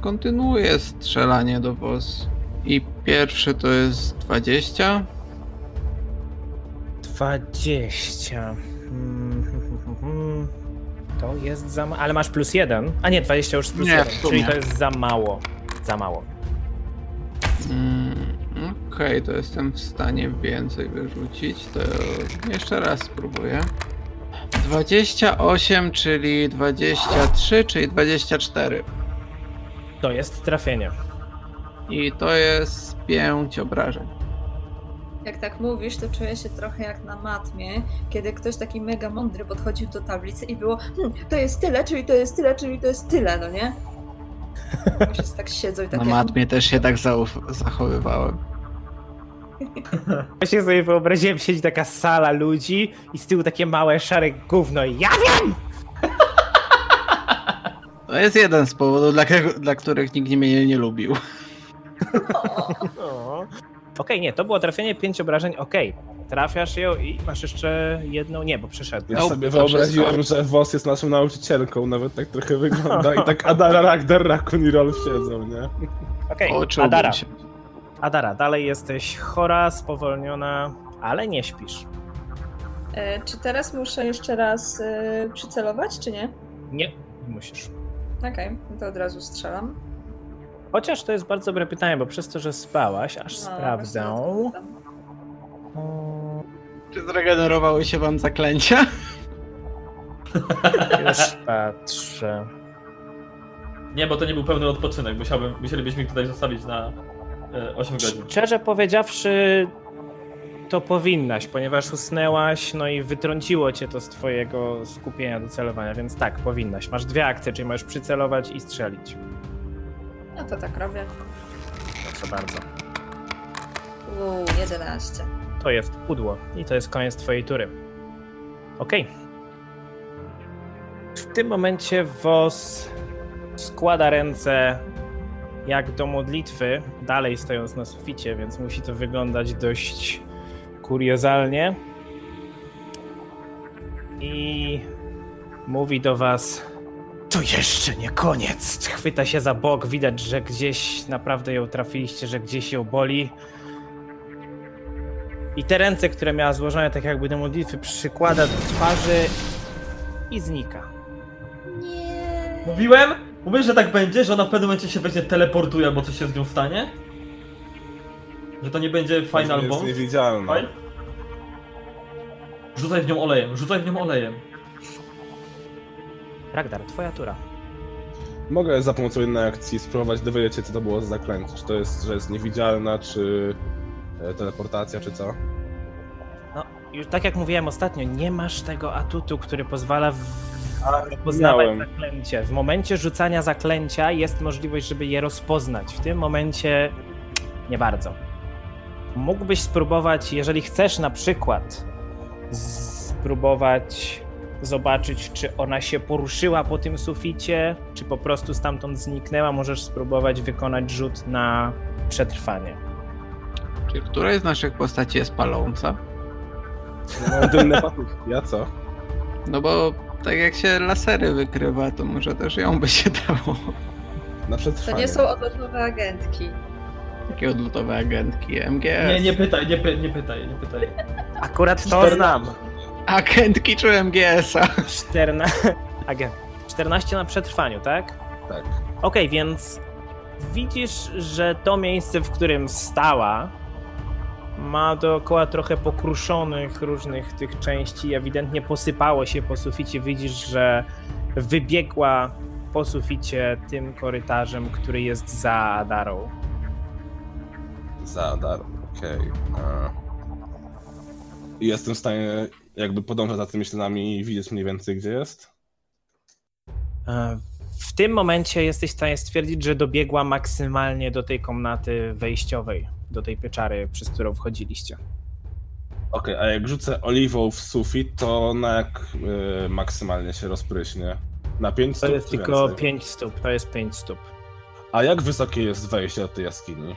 kontynuuję strzelanie do WOS. I pierwszy to jest 20. 20. jest za mało. Ale masz plus jeden. A nie, 20 już plus Nie, jeden. Czyli to jest za mało. Za mało. Mm, Okej, to jestem w stanie więcej wyrzucić. To jeszcze raz spróbuję. 28, czyli 23, czyli 24. To jest trafienie. I to jest 5 obrażeń. Jak tak mówisz, to czuję się trochę jak na matmie, kiedy ktoś taki mega mądry podchodził do tablicy i było hm, to jest tyle, czyli to jest tyle, czyli to jest tyle, no nie? Wszyscy tak siedzą i Na takie... matmie też się tak zauf- zachowywałem. Właśnie sobie wyobraziłem, siedzi taka sala ludzi i z tyłu takie małe szare gówno i ja wiem! To jest jeden z powodów, dla, dla których nikt mnie nie lubił. O. Okej, nie, to było trafienie, 5 obrażeń, okej. Trafiasz ją i masz jeszcze jedną, nie, bo przeszedł. Ja sobie wyobraziłem, że Wos jest naszą nauczycielką, nawet tak trochę wygląda i tak Adara, Ragdar, Rakun i Rolf siedzą, nie? Okej, Poczułbym Adara. się. Adara, dalej jesteś chora, spowolniona, ale nie śpisz. E, czy teraz muszę jeszcze raz e, przycelować, czy nie? Nie, nie musisz. Okej, to od razu strzelam. Chociaż to jest bardzo dobre pytanie, bo przez to, że spałaś, aż No, sprawdzę. właśnie to tam. O, Czy zregenerowały się wam zaklęcia? Już patrzę. Nie, bo to nie był pełny odpoczynek. Musiałbym, musielibyśmy ich tutaj zostawić na e, 8 godzin. Szczerze powiedziawszy, to powinnaś, ponieważ usnęłaś, no i wytrąciło cię to z twojego skupienia do celowania, więc tak, powinnaś. Masz dwie akcje, czyli możesz przycelować i strzelić. No to tak robię. Proszę bardzo. Uuu, 11. To jest pudło i to jest koniec twojej tury. Okej. W tym momencie Wos składa ręce jak do modlitwy, dalej stojąc na suficie, więc musi to wyglądać dość kuriozalnie. I mówi do was: To jeszcze nie koniec. Chwyta się za bok, widać, że gdzieś naprawdę ją trafiliście, że gdzieś ją boli. I te ręce, które miała złożone tak jakby do modlitwy, przykłada do twarzy i znika. Nie. Mówiłem? Mówisz, że tak będzie, że ona w pewnym momencie się będzie teleportuje albo coś się z nią stanie? Że to nie będzie final jest boss? niewidzialna. Fajn? Rzucaj w nią olejem, rzucaj w nią olejem. Ragdar, twoja tura. Mogę za pomocą jednej akcji spróbować dowiedzieć się, co to było za zaklęcie. Czy to jest, że jest niewidzialna, czy e, teleportacja, czy co? No, już tak jak mówiłem ostatnio, nie masz tego atutu, który pozwala w... A, rozpoznawać miałem. zaklęcie. W momencie rzucania zaklęcia jest możliwość, żeby je rozpoznać. W tym momencie nie bardzo. Mógłbyś spróbować, jeżeli chcesz na przykład spróbować zobaczyć, czy ona się poruszyła po tym suficie, czy po prostu stamtąd zniknęła, możesz spróbować wykonać rzut na przetrwanie. Czy któraś z naszych postaci jest paląca? Tylne papuszki, ja co? No bo tak jak się lasery wykrywa, to może też ją by się dało. Na To przetrwanie. nie są odlotowe agentki. Takie odlotowe agentki MGS. Nie, nie pytaj, nie, py, nie pytaj, nie pytaj. Akurat to znam. Agentki czy MGS-a? 14, agent. 14 na przetrwaniu, tak? Tak. Okej, więc widzisz, że to miejsce, w którym stała, ma dookoła trochę pokruszonych różnych tych części. Ewidentnie posypało się po suficie. Widzisz, że wybiegła po suficie tym korytarzem, który jest za Adarą. Za dar, okej. A. I Jestem w stanie jakby podążać za tymi śladami i widzieć mniej więcej, gdzie jest? E, W tym momencie jesteś w stanie stwierdzić, że dobiegła maksymalnie do tej komnaty wejściowej, do tej pieczary, przez którą wchodziliście. Okej, a jak rzucę oliwą w sufit, to na jak y, maksymalnie się rozpryśnie? Na 5 To stóp jest czy tylko więcej? 5 stóp, to jest 5 stóp. A jak wysokie jest wejście do tej jaskini?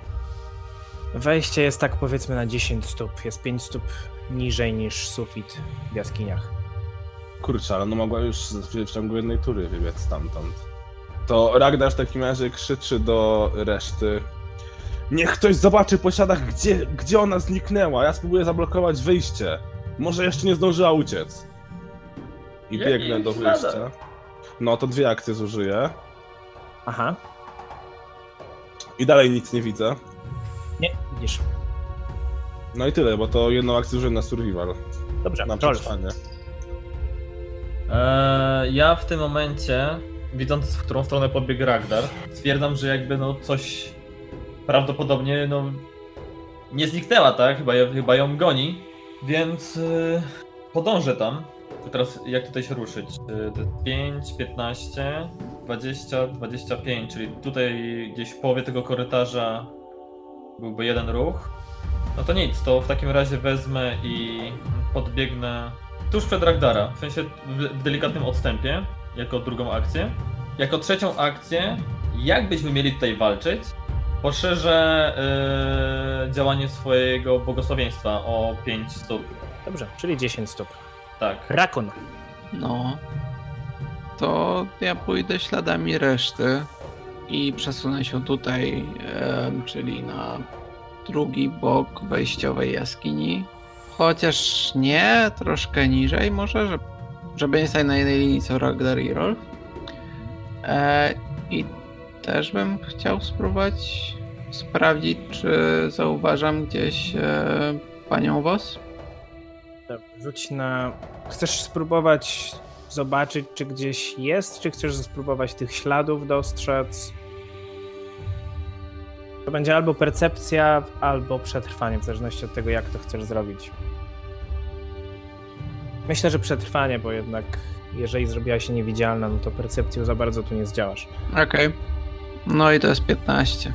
Wejście jest tak powiedzmy na 10 stóp, jest 5 stóp niżej niż sufit w jaskiniach. Kurczę, ale no mogła już w w ciągu jednej tury wybiec stamtąd. To Ragnar w takim razie krzyczy do reszty. Niech ktoś zobaczy po śladach, gdzie, gdzie ona zniknęła. Ja spróbuję zablokować wyjście. Może jeszcze nie zdążyła uciec. I Jakie biegnę do wyjścia. No to dwie akcje zużyję. Aha, I dalej nic nie widzę. nie, widzisz. No i tyle, bo to jedną akcję zużyłem na survival. Dobrze, Na przetrwanie. Eee, ja w tym momencie, widząc w którą stronę podbiegł Ragnar, stwierdzam, że jakby no coś prawdopodobnie no nie zniknęła, tak? Chyba, chyba ją goni, więc yy, podążę tam. I Teraz jak tutaj się ruszyć? Yy, to jest 5, 15, 20, 25, czyli tutaj gdzieś w połowie tego korytarza byłby jeden ruch. No to nic, to w takim razie wezmę i podbiegnę tuż przed Ragdara, w sensie w, delikatnym odstępie, jako drugą akcję. Jako trzecią akcję, jakbyśmy mieli tutaj walczyć, poszerzę yy, działanie swojego błogosławieństwa o 5 stóp. Dobrze, czyli 10 stóp. Tak. Rakun. No. To ja pójdę śladami reszty i przesunę się tutaj, em, czyli na drugi bok wejściowej jaskini. Chociaż nie, troszkę niżej może, że- żeby nie stać na jednej linii co Ragnar i Rolf. E, I też bym chciał spróbować sprawdzić, czy zauważam gdzieś e, panią Wos. Dobrze, Rzuć na... Chcesz spróbować zobaczyć, czy gdzieś jest, czy chcesz spróbować tych śladów dostrzec? To będzie albo percepcja, albo przetrwanie, w zależności od tego, jak to chcesz zrobić. Myślę, że przetrwanie, bo jednak jeżeli zrobiła się niewidzialna, no to percepcją za bardzo tu nie zdziałasz. Okej. No i to jest 15.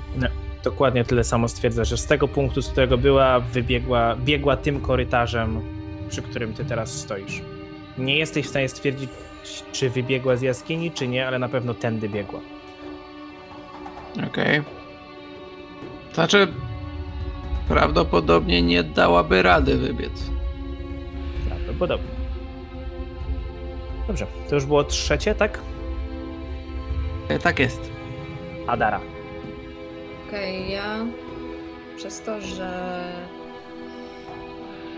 Dokładnie tyle samo stwierdza, że z tego punktu, z którego była, wybiegła, biegła tym korytarzem, przy którym ty teraz stoisz. Nie jesteś w stanie stwierdzić, czy wybiegła z jaskini, czy nie, ale na pewno tędy biegła. Okej. Znaczy, prawdopodobnie nie dałaby rady wybiec. Prawdopodobnie. Dobrze, to już było trzecie, tak? E, Tak jest. Adara. Okej, ja przez to, że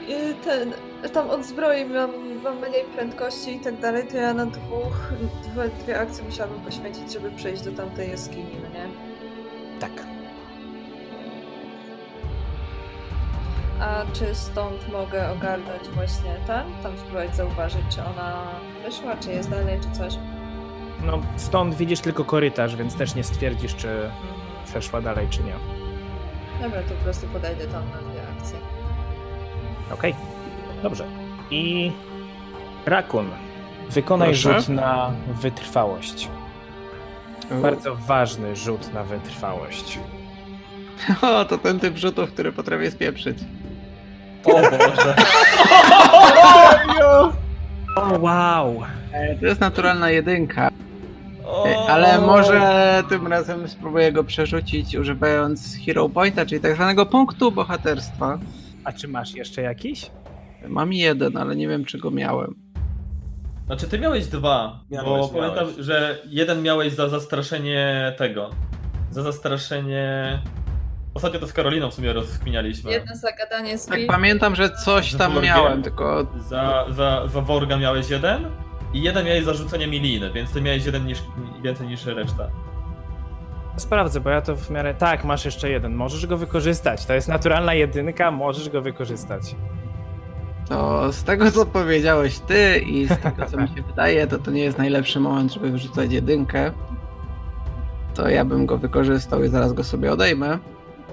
y, ten, tam od zbroi mam, mam mniej prędkości i tak dalej, to ja na dwóch, dwie, dwie akcje musiałabym poświęcić, żeby przejść do tamtej jaskini, no nie? Tak. A czy stąd mogę ogarnąć właśnie tam? Tam spróbować zauważyć, czy ona wyszła, czy jest dalej, czy coś? No, stąd widzisz tylko korytarz, więc też nie stwierdzisz, czy przeszła dalej, czy nie. Dobra, to po prostu podejdę tam na dwie akcje. Okej, dobrze. I Rakun, wykonaj Proszę. rzut na wytrwałość. Bardzo ważny rzut na wytrwałość. O, to ten typ rzutów, który potrafię spieprzyć. O Boże. O, wow! To jest naturalna jedynka, e, ale może tym razem spróbuję go przerzucić używając Hero Pointa, czyli tak zwanego punktu bohaterstwa. A czy masz jeszcze jakiś? Mam jeden, ale nie wiem, czy go miałem. Znaczy ty miałeś dwa, Miałeś, bo miałeś. pamiętam, że jeden miałeś za zastraszenie tego. Za zastraszenie... Ostatnio to z Karoliną w sumie rozkminialiśmy. Jedno zagadanie z Tak, pamiętam, że coś tam miałem, tylko Za, za, za Worga miałeś jeden i jeden miałeś za rzucenie miliny, więc ty miałeś jeden niż, więcej niż reszta. Sprawdzę, bo ja to w miarę. Tak, masz jeszcze jeden. Możesz go wykorzystać. To jest naturalna jedynka, możesz go wykorzystać. to z tego, co powiedziałeś ty i z tego, co mi się wydaje, to to nie jest najlepszy moment, żeby wyrzucać jedynkę. To ja bym go wykorzystał i zaraz go sobie odejmę.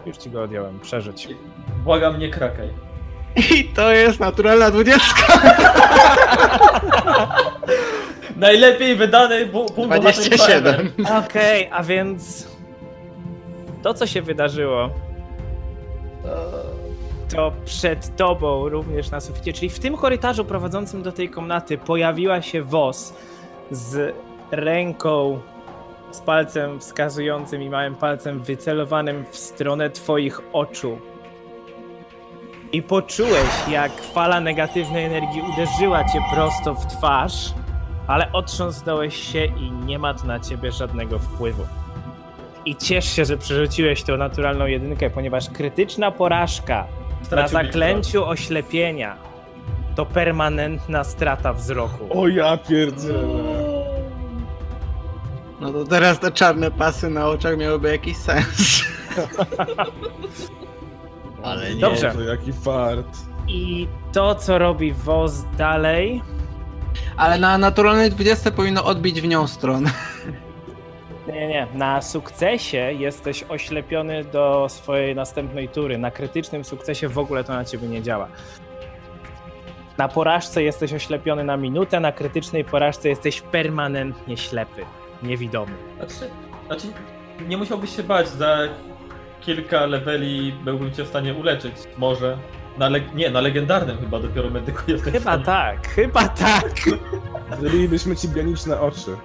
Już ci go odjąłem. Przeżyć. Błagam, nie krakaj. I to jest naturalna dwudziestka. Najlepiej wydany bu- punkt 27. Okej, a więc. To, co się wydarzyło, to przed tobą również na suficie, czyli w tym korytarzu prowadzącym do tej komnaty pojawiła się Wos z ręką, z palcem wskazującym i małym palcem wycelowanym w stronę twoich oczu. I poczułeś, jak fala negatywnej energii uderzyła cię prosto w twarz, ale otrząsnąłeś się i nie ma to na ciebie żadnego wpływu. I ciesz się, że przerzuciłeś tą naturalną jedynkę, ponieważ krytyczna porażka na Stracił zaklęciu oślepienia to permanentna strata wzroku. O ja pierdzielę. No to teraz te czarne pasy na oczach miałyby jakiś sens. Ale nie. Dobrze. Boże, jaki fart. I to, co robi Woz dalej, Ale na naturalnej 20 powinno odbić w nią stronę. Nie, nie. Na sukcesie jesteś oślepiony do swojej następnej tury. Na krytycznym sukcesie w ogóle to na ciebie nie działa. Na porażce jesteś oślepiony na minutę, na krytycznej porażce jesteś permanentnie ślepy, niewidomy. Znaczy, znaczy, nie musiałbyś się bać, za kilka leveli byłbym cię w stanie uleczyć. Może. Na le- nie, na legendarnym chyba dopiero medykuję w Chyba tak, chyba tak. Zrobilibyśmy ci bioniczne oczy.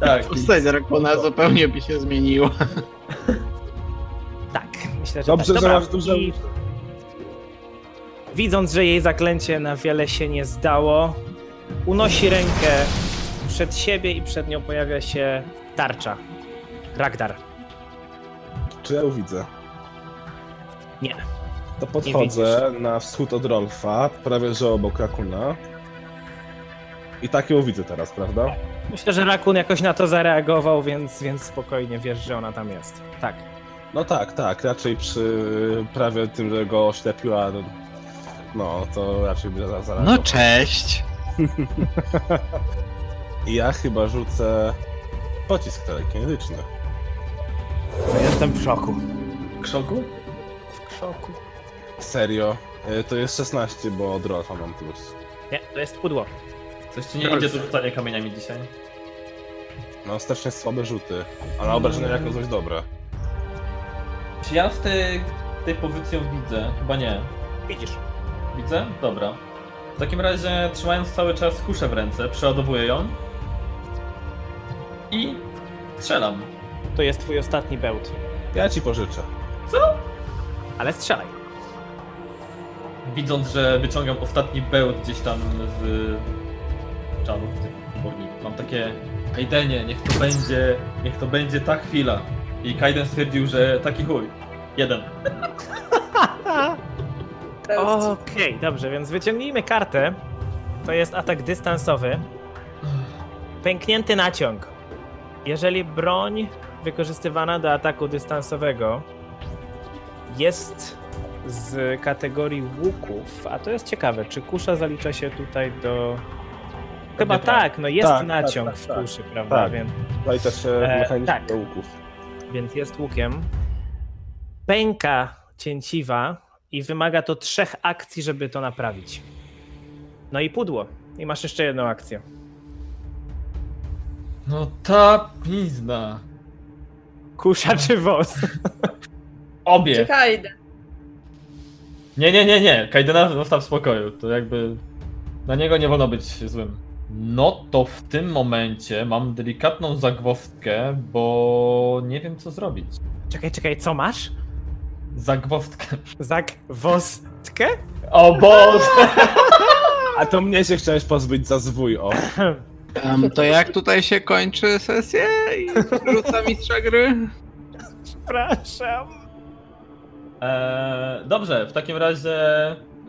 Tak. Postać Rakona zupełnie by się zmieniła. Tak, myślę, że Dobrze, tak. że masz duże i Widząc, że jej zaklęcie na wiele się nie zdało, unosi rękę przed siebie i przed nią pojawia się tarcza. Ragdar. Czy ja ją widzę? Nie. To podchodzę na wschód od Rolfa, prawie że obok Rakuna. I tak ją widzę teraz, prawda? Myślę, że Rakun jakoś na to zareagował, więc, więc spokojnie wiesz, że ona tam jest. Tak. No tak, tak, raczej przy prawie tym, że go oślepiła, no, no to raczej by za- zareagował. No cześć. I ja chyba rzucę pocisk telekinetyczny. No jestem w szoku. Krzoku? W szoku. Serio. Y, To jest 16, bo od Rolfa mam plus. Nie, to jest pudło. Coś ci nie idzie do rzucania kamieniami dzisiaj. No strasznie słabe rzuty. A na obrażenia jako coś dobre. Czy ja w tej, tej pozycji ją widzę? Chyba nie. Widzisz. Widzę? Dobra. W takim razie, trzymając cały czas kuszę w ręce, przeładowuję ją. I strzelam. To jest twój ostatni bełt. Ja ci pożyczę. Ale strzelaj. Widząc, że wyciągam ostatni bełt gdzieś tam z czanu. Mam takie, Kaidenie, niech to będzie, niech to będzie ta chwila. I Kaiden stwierdził, że taki chuj. Jeden. Okej, dobrze, więc wyciągnijmy kartę. To jest atak dystansowy. Pęknięty naciąg. Jeżeli broń wykorzystywana do ataku dystansowego jest z kategorii łuków, a to jest ciekawe, czy kusza zalicza się tutaj do. Chyba tak. tak, no jest Tak, naciąg tak, tak, w tak. kuszy, prawda? Tak. Więc, Tutaj też się E, mechanizm tak. do łuków. więc jest łukiem. Pęka cięciwa i wymaga to trzech akcji, żeby to naprawić. No i pudło. I masz jeszcze jedną akcję. No ta pizda. Kusza czy wos? Obie. Czekaj, Nie, nie, nie, nie. Kaidena zostaw w spokoju. To jakby. Na niego nie wolno być złym. No to w tym momencie mam delikatną zagwozdkę, bo nie wiem co zrobić. Czekaj, czekaj, co masz? Zagwozdkę. Zagwostkę? O Boże! A to mnie się chciałeś pozbyć za zwój, o. Em, to jak tutaj się kończy sesję i rzuca mistrza gry? Przepraszam. Eee, dobrze, w takim razie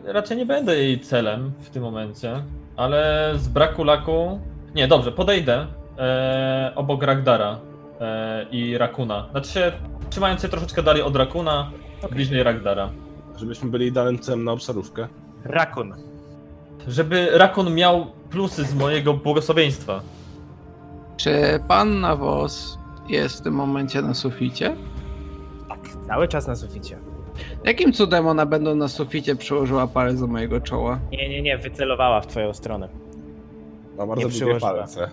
raczej nie będę jej celem w tym momencie, ale z braku laku. Nie, dobrze, podejdę eee, obok Ragdara eee, i Rakuna. Znaczy się, trzymając się troszeczkę dalej od Rakuna, bliżej Ragdara. Żebyśmy byli idealnym celem na obszarówkę. Rakun. Żeby Rakun miał plusy z mojego błogosławieństwa. Czy pan na wos jest w tym momencie na suficie? Tak, cały czas na suficie. Jakim cudem ona będą na suficie przyłożyła palec do mojego czoła? Nie, nie, nie, wycelowała w twoją stronę. Ma bardzo Nie długie palce.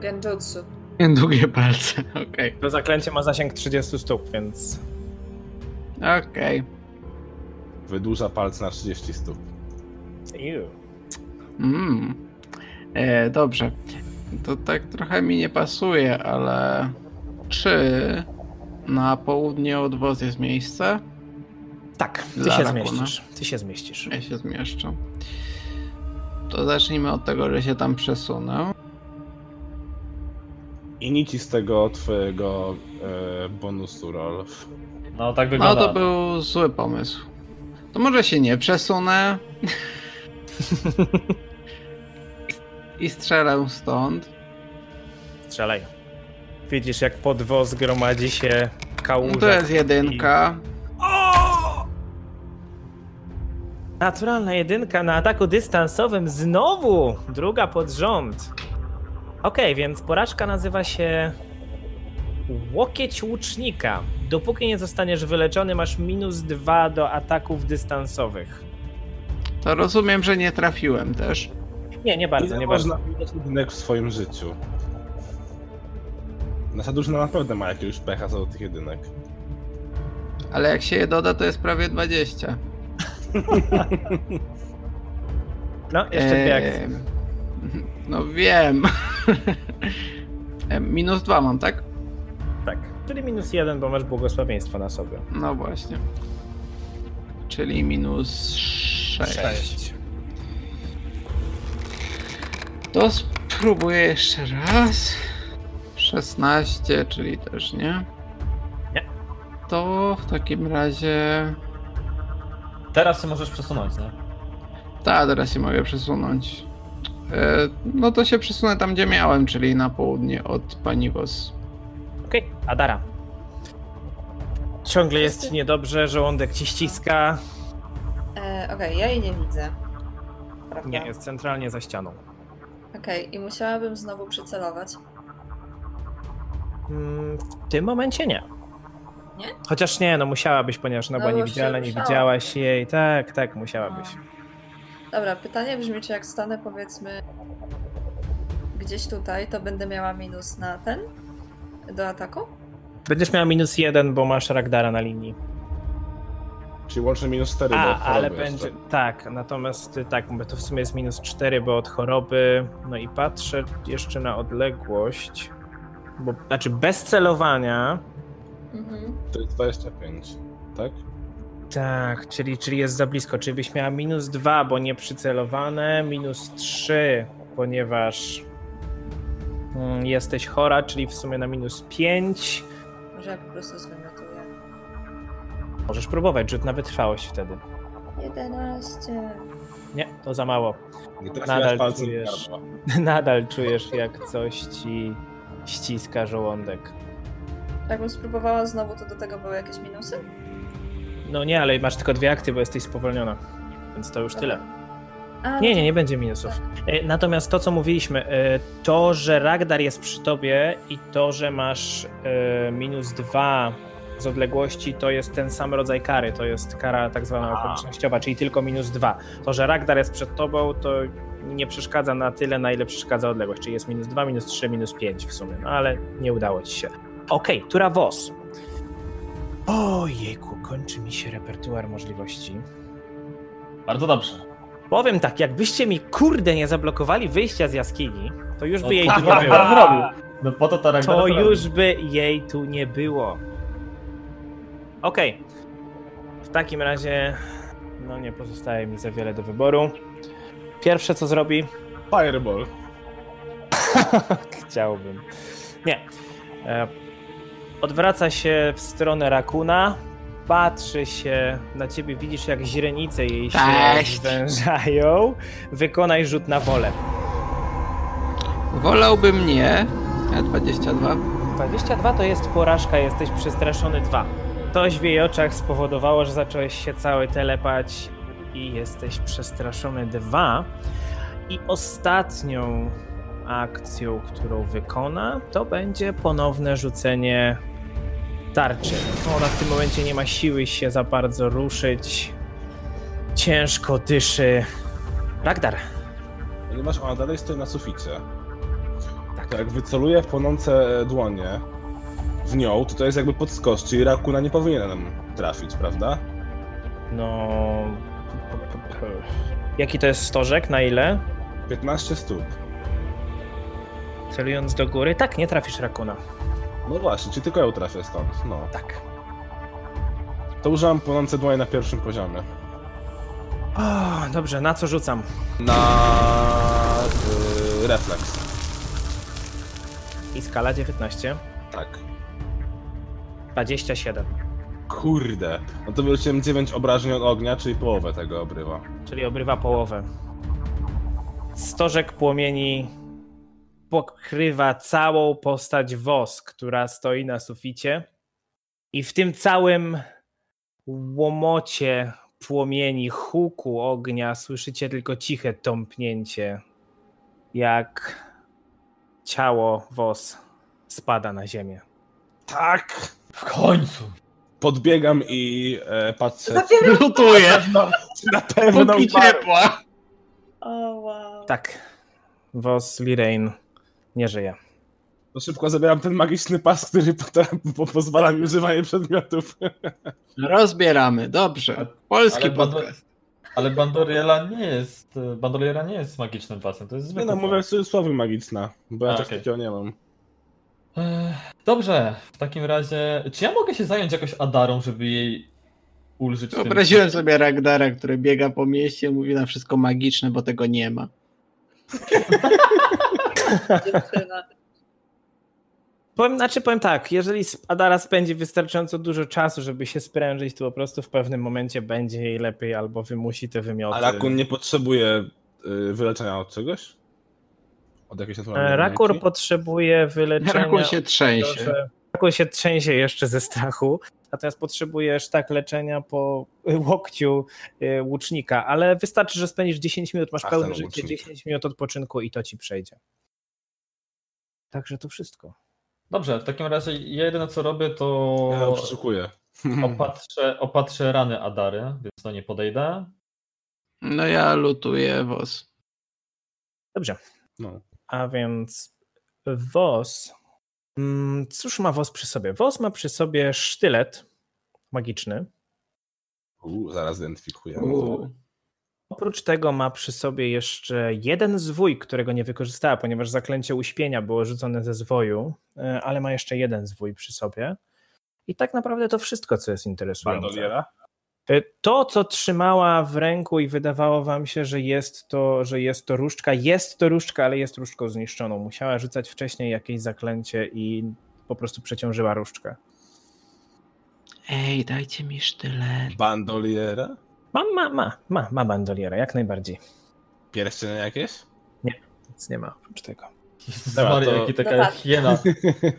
Genjutsu. Długie palce, okej. To zaklęcie ma zasięg 30 stóp, więc... Okej. Wydłuża palce na 30 stóp. Iu. Mm. E, dobrze. To tak trochę mi nie pasuje, ale czy na południe od wos jest miejsce? Tak, ty Dla się Rakuna. zmieścisz. Ty się zmieścisz. Ja się zmieszczę. To zacznijmy od tego, że się tam przesunę. I nici z tego twojego e, bonusu, Rolf. No tak No wygląda. to był zły pomysł. To może się nie przesunę. I strzelę stąd. Strzelaj. Widzisz, jak pod woz gromadzi się kałuża. No to jest jedynka. O! Naturalna jedynka na ataku dystansowym znowu! Druga pod rząd. Okej, więc porażka nazywa się łokieć łucznika. Dopóki nie zostaniesz wyleczony, masz minus dwa do ataków dystansowych. To rozumiem, że nie trafiłem też. Nie, nie bardzo, Ile nie bardzo. można widać jedynek w swoim życiu? Nasza drużyna naprawdę ma jakiegoś pecha co do tych jedynek. Ale jak się je doda, to jest prawie 20. No, jeszcze dwie akcje. No wiem. Em, Minus dwa mam, tak? Tak. Czyli minus jeden, bo masz błogosławieństwo na sobie. No właśnie. Czyli minus 6. To spróbuję jeszcze raz. 16, czyli też nie. Nie. To w takim razie. Teraz się możesz przesunąć, nie? Tak, teraz się mogę przesunąć. E, No to się przesunę tam, gdzie miałem, czyli na południe od Paniwos. Okej, Adara. Ciągle jest ci niedobrze, żołądek ci ściska. E, Okej, ja jej nie widzę. Prawda? Nie, jest centralnie za ścianą. Okej, i musiałabym znowu przycelować. Mm, W tym momencie nie. Nie? Chociaż nie, no musiałabyś, ponieważ No była już się niewidzialna, nie widziałaś jej. Tak, tak, musiałabyś. Dobra, pytanie brzmi, czy jak stanę powiedzmy gdzieś tutaj, to będę miała minus na ten? Do ataku? Będziesz miała minus jeden, bo masz Ragdara na linii. Czyli łącznie minus 4 A, do choroby ale jeszcze. będzie. Tak, natomiast y, tak, bo to w sumie jest minus 4, bo od choroby. No i patrzę jeszcze na odległość. Bo znaczy bez celowania. Mhm. To jest 25, tak? Tak, czyli, czyli jest za blisko. Czyli byś miała minus 2, bo nie przycelowane, minus 3, ponieważ mm, jesteś chora, czyli w sumie na minus 5. Może ja po prostu zwymiotuję. Możesz próbować, rzut na wytrwałość wtedy. 11. Nie, to za mało. Nie Nadal czujesz. Nadal czujesz, jak coś ci ściska żołądek. Jakbym spróbowała znowu, to do tego były jakieś minusy? No nie, ale masz tylko dwie akcje, bo jesteś spowolniona. Więc to już tyle. A, Nie, no nie, nie będzie minusów. E, Natomiast to, co mówiliśmy, e, to, że Ragdar jest przy tobie i to, że masz e, minus dwa z odległości, to jest ten sam rodzaj kary. To jest kara tak zwana okolicznościowa, czyli tylko minus dwa. To, że Ragdar jest przed tobą, to nie przeszkadza na tyle, na ile przeszkadza odległość. Czyli jest minus dwa, minus trzy, minus pięć w sumie. No ale nie udało ci się. Okej, tura WOS. Ojejku, kończy mi się repertuar możliwości. Bardzo dobrze. Powiem tak, jakbyście mi kurde nie zablokowali wyjścia z jaskini, to już by No jej tak, tu nie było. No po to to To już by jej tu nie było. Okej. W takim razie, no nie pozostaje mi za wiele do wyboru. Pierwsze co zrobi, Fireball. chciałbym. Nie. E, Odwraca się w stronę Rakuna. Patrzy się na ciebie, widzisz jak źrenice jej się Cześć. zwężają. Wykonaj rzut na wolę. Wolałbym nie. A 22. 22 to jest porażka, jesteś przestraszony 2. Coś w jej oczach spowodowało, że zacząłeś się cały telepać i jesteś przestraszony 2. I ostatnią akcją, którą wykona, to będzie ponowne rzucenie tarczy. Ona w tym momencie nie ma siły się za bardzo ruszyć. Ciężko dyszy. Ragdar. Ponieważ ona dalej stoi na suficie, Tak. to jak wyceluje w płonące dłonie w nią, to to jest jakby podskocz, czyli Rakuna nie powinien nam trafić, prawda? No. Jaki to jest stożek? Na ile? 15 stóp. Celując do góry? Tak, nie trafisz rakuna. No właśnie, czyli tylko ją trafię stąd, no. Tak. To używam płonące dłonie na pierwszym poziomie. O, dobrze, na co rzucam? Na... Yy, refleks. I skala 19. Tak. 27. Kurde. No to wyrzuciłem 9 obrażeń od ognia, czyli połowę tego obrywa. Czyli obrywa połowę. Stożek płomieni pokrywa całą postać Wos, która stoi na suficie. I w tym całym łomocie płomieni, huku ognia słyszycie tylko ciche tąpnięcie, jak ciało Wos spada na ziemię. Tak! W końcu. Podbiegam i e, patrzę. Zabieram! Lutuję. No, na pewno Póki ciepła. O, wow. Tak, Wos Lirain nie żyje. To szybko zabieram ten magiczny pas, który po, po, pozwala mi używanie przedmiotów. Rozbieramy, dobrze. Polski Ale podcast. Ale Bandoriela nie jest. Bandoriela nie jest magicznym pasem, to jest Nie zwykły no, pas. mówię w cudzysłowie magiczna, bo ja A, też okej. takiego nie mam. Dobrze, w takim razie. Czy ja mogę się zająć jakoś Adarą, żeby jej ulżyć w tym- Wyobraziłem sobie Ragdara, który biega po mieście mówi na wszystko magiczne, bo tego nie ma. Powiem, znaczy powiem tak, jeżeli Adara spędzi wystarczająco dużo czasu, żeby się sprężyć, to po prostu w pewnym momencie będzie jej lepiej albo wymusi te wymioty. A Rakun nie potrzebuje y, wyleczenia od czegoś? Od jakiejś naturalnej E, Rakur potrzebuje wyleczenia. Rakun się trzęsie. tego, że- Rakun się trzęsie jeszcze ze strachu. natomiast potrzebujesz tak leczenia po łokciu y, łucznika, ale wystarczy, że spędzisz 10 minut, masz Ach, pełne życie, łucznik. 10 minut odpoczynku i to ci przejdzie. Także to wszystko. Dobrze, w takim razie ja jedyne co robię, to Ja przeszukuję. opatrzę, opatrzę rany Adary, więc do niej podejdę. No ja lutuję wos. Dobrze. No. A więc Wos. mm, Cóż ma Wos przy sobie? Wos ma przy sobie sztylet magiczny. U, zaraz identyfikuję. Uuu. Oprócz tego ma przy sobie jeszcze jeden zwój, którego nie wykorzystała, ponieważ zaklęcie uśpienia było rzucone ze zwoju, e, ale ma jeszcze jeden zwój przy sobie. I tak naprawdę to wszystko, co jest interesujące. Bandoliera? E, To, co trzymała w ręku i wydawało wam się, że jest to, że jest to różdżka, jest to różdżka, ale jest różdżką zniszczoną. Musiała rzucać wcześniej jakieś zaklęcie i po prostu przeciążyła różdżkę. Ej, dajcie mi sztylet. Bandoliera? Ma, ma, ma, ma, ma bandoliera, jak najbardziej. Pierścienie jakieś? Nic nie ma oprócz tego. Dobra, Maria, to- jaki taka Dobra. hiena.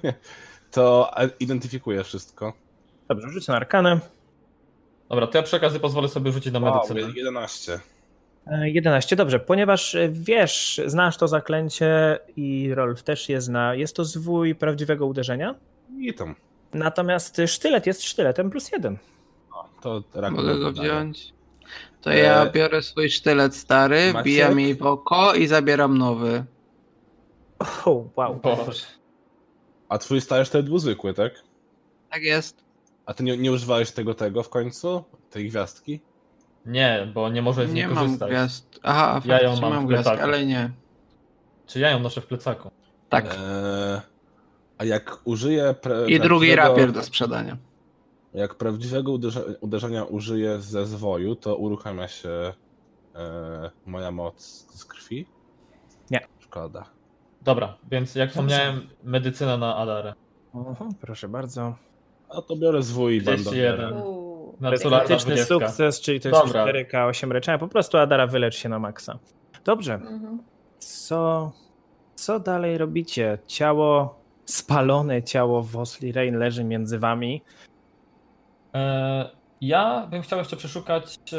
to a, identyfikuję wszystko. Dobrze, rzuć na arkanę. Dobra, to ja przy okazji pozwolę sobie rzucić na Wow, medycynę. 11. E, 11, dobrze, ponieważ e, wiesz, znasz to zaklęcie i Rolf też je zna, jest to zwój prawdziwego uderzenia, I tam. natomiast sztylet jest sztyletem plus jeden. O, to Mogę go wziąć? To ja E, biorę swój sztylet stary, Maciek? wbijam jej w oko i zabieram nowy. O, wow. Boże. A twój stary sztylet był zwykły, tak? Tak jest. A ty nie, nie używałeś tego tego w końcu? Tej gwiazdki? Nie, bo nie może z niej Nie mam korzystać. gwiazd. Aha, Ja ją mam mam w gwiazd, plecaku. ale nie. Czy ja ją noszę w plecaku? Tak. Eee, a jak użyję. Pre, I drugi rapier do sprzedania. Jak prawdziwego uderza, uderzenia użyję ze zwoju, to uruchamia się e, moja moc z krwi? Nie. Szkoda. Dobra, więc jak wspomniałem, medycyna na Adarę. Mhm, proszę bardzo. A to biorę zwój i 41. bandolierę. Uuu. To jest Naturalna krytyczny 20. sukces, czyli to jest Dobra. 4K8 leczenia. Po prostu Adara wylecz się na maksa. Dobrze, Mhm. co, co dalej robicie? Ciało, spalone ciało Wosli Rain leży między wami. E, ja bym chciał jeszcze przeszukać, e,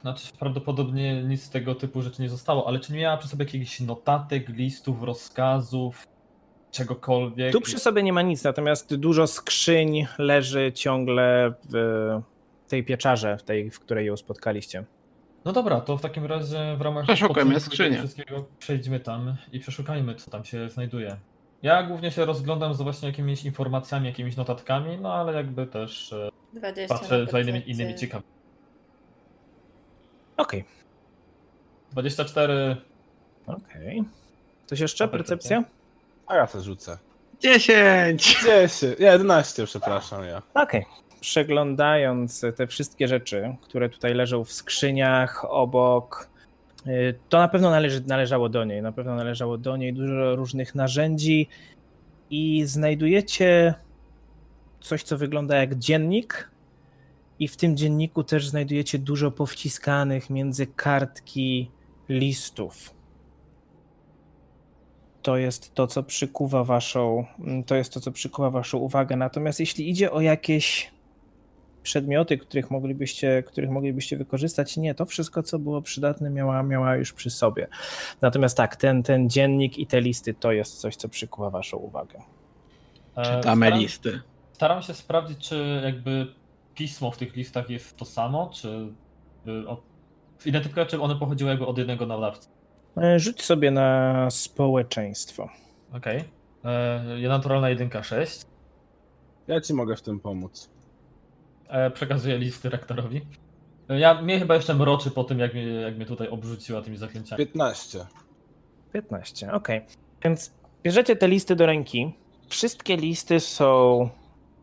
znaczy prawdopodobnie nic z tego typu rzeczy nie zostało, ale czy nie miała przy sobie jakichś notatek, listów, rozkazów, czegokolwiek? Tu przy sobie nie ma nic, natomiast dużo skrzyń leży ciągle w tej pieczarze, w tej, w której ją spotkaliście. No dobra, to w takim razie w ramach Przeszukajmy skrzynię. wszystkiego przejdźmy tam i przeszukajmy, co tam się znajduje. Ja głównie się rozglądam za właśnie jakimiś informacjami, jakimiś notatkami, no ale jakby też e, 20 patrzę za innymi, innymi ciekawymi. Okej, 24, okej. Coś jeszcze? Percepcja? Percepcja? A ja też rzucę. 10! 10, nie, 11, przepraszam ja. Okej. Przeglądając te wszystkie rzeczy, które tutaj leżą w skrzyniach, obok, y, to na pewno należy, należało do niej. Na pewno należało do niej dużo różnych narzędzi i znajdujecie coś, co wygląda jak dziennik. I w tym dzienniku też znajdujecie dużo powciskanych między kartki listów. To jest to, co przykuwa waszą, to jest to, co przykuwa waszą uwagę. Natomiast jeśli idzie o jakieś przedmioty, których moglibyście, których moglibyście wykorzystać, nie, to wszystko, co było przydatne, miała, miała już przy sobie. Natomiast tak, ten, ten dziennik i te listy to jest coś, co przykuwa waszą uwagę. e, Czytamy staram- listy. Staram się sprawdzić, czy jakby pismo w tych listach jest to samo, czy y, identyfikować, czy one pochodziły jakby od jednego nadawcy. E, Rzuć sobie na społeczeństwo. Okej. Okay. Naturalna jedynka 6. Ja ci mogę w tym pomóc. E, przekazuję listy rektorowi. E, Ja, mnie chyba jeszcze mroczy po tym, jak mnie, jak mnie tutaj obrzuciła tymi zaklęciami. 15. 15, okej. Więc bierzecie te listy do ręki. Wszystkie listy są.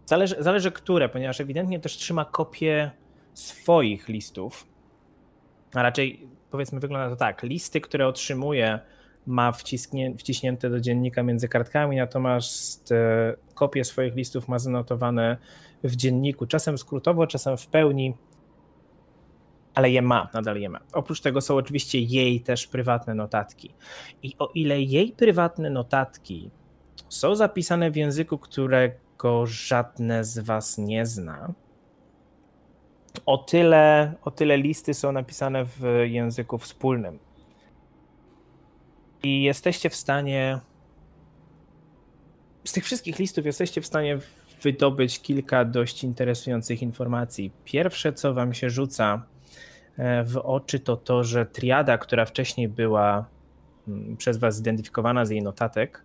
Zależy, zależy które, ponieważ ewidentnie też trzyma kopię swoich listów. A raczej powiedzmy, wygląda to tak. Listy, które otrzymuje, ma wciśnięte do dziennika między kartkami, natomiast e, kopie swoich listów ma zanotowane w dzienniku, czasem skrótowo, czasem w pełni, ale je ma, nadal je ma. Oprócz tego są oczywiście jej też prywatne notatki. I o ile jej prywatne notatki są zapisane w języku, którego żadne z was nie zna. O tyle, o tyle listy są napisane w języku wspólnym. I jesteście w stanie. Z tych wszystkich listów jesteście w stanie wydobyć kilka dość interesujących informacji. Pierwsze, co wam się rzuca e, w oczy, to to, że triada, która wcześniej była mm, przez was zidentyfikowana z jej notatek,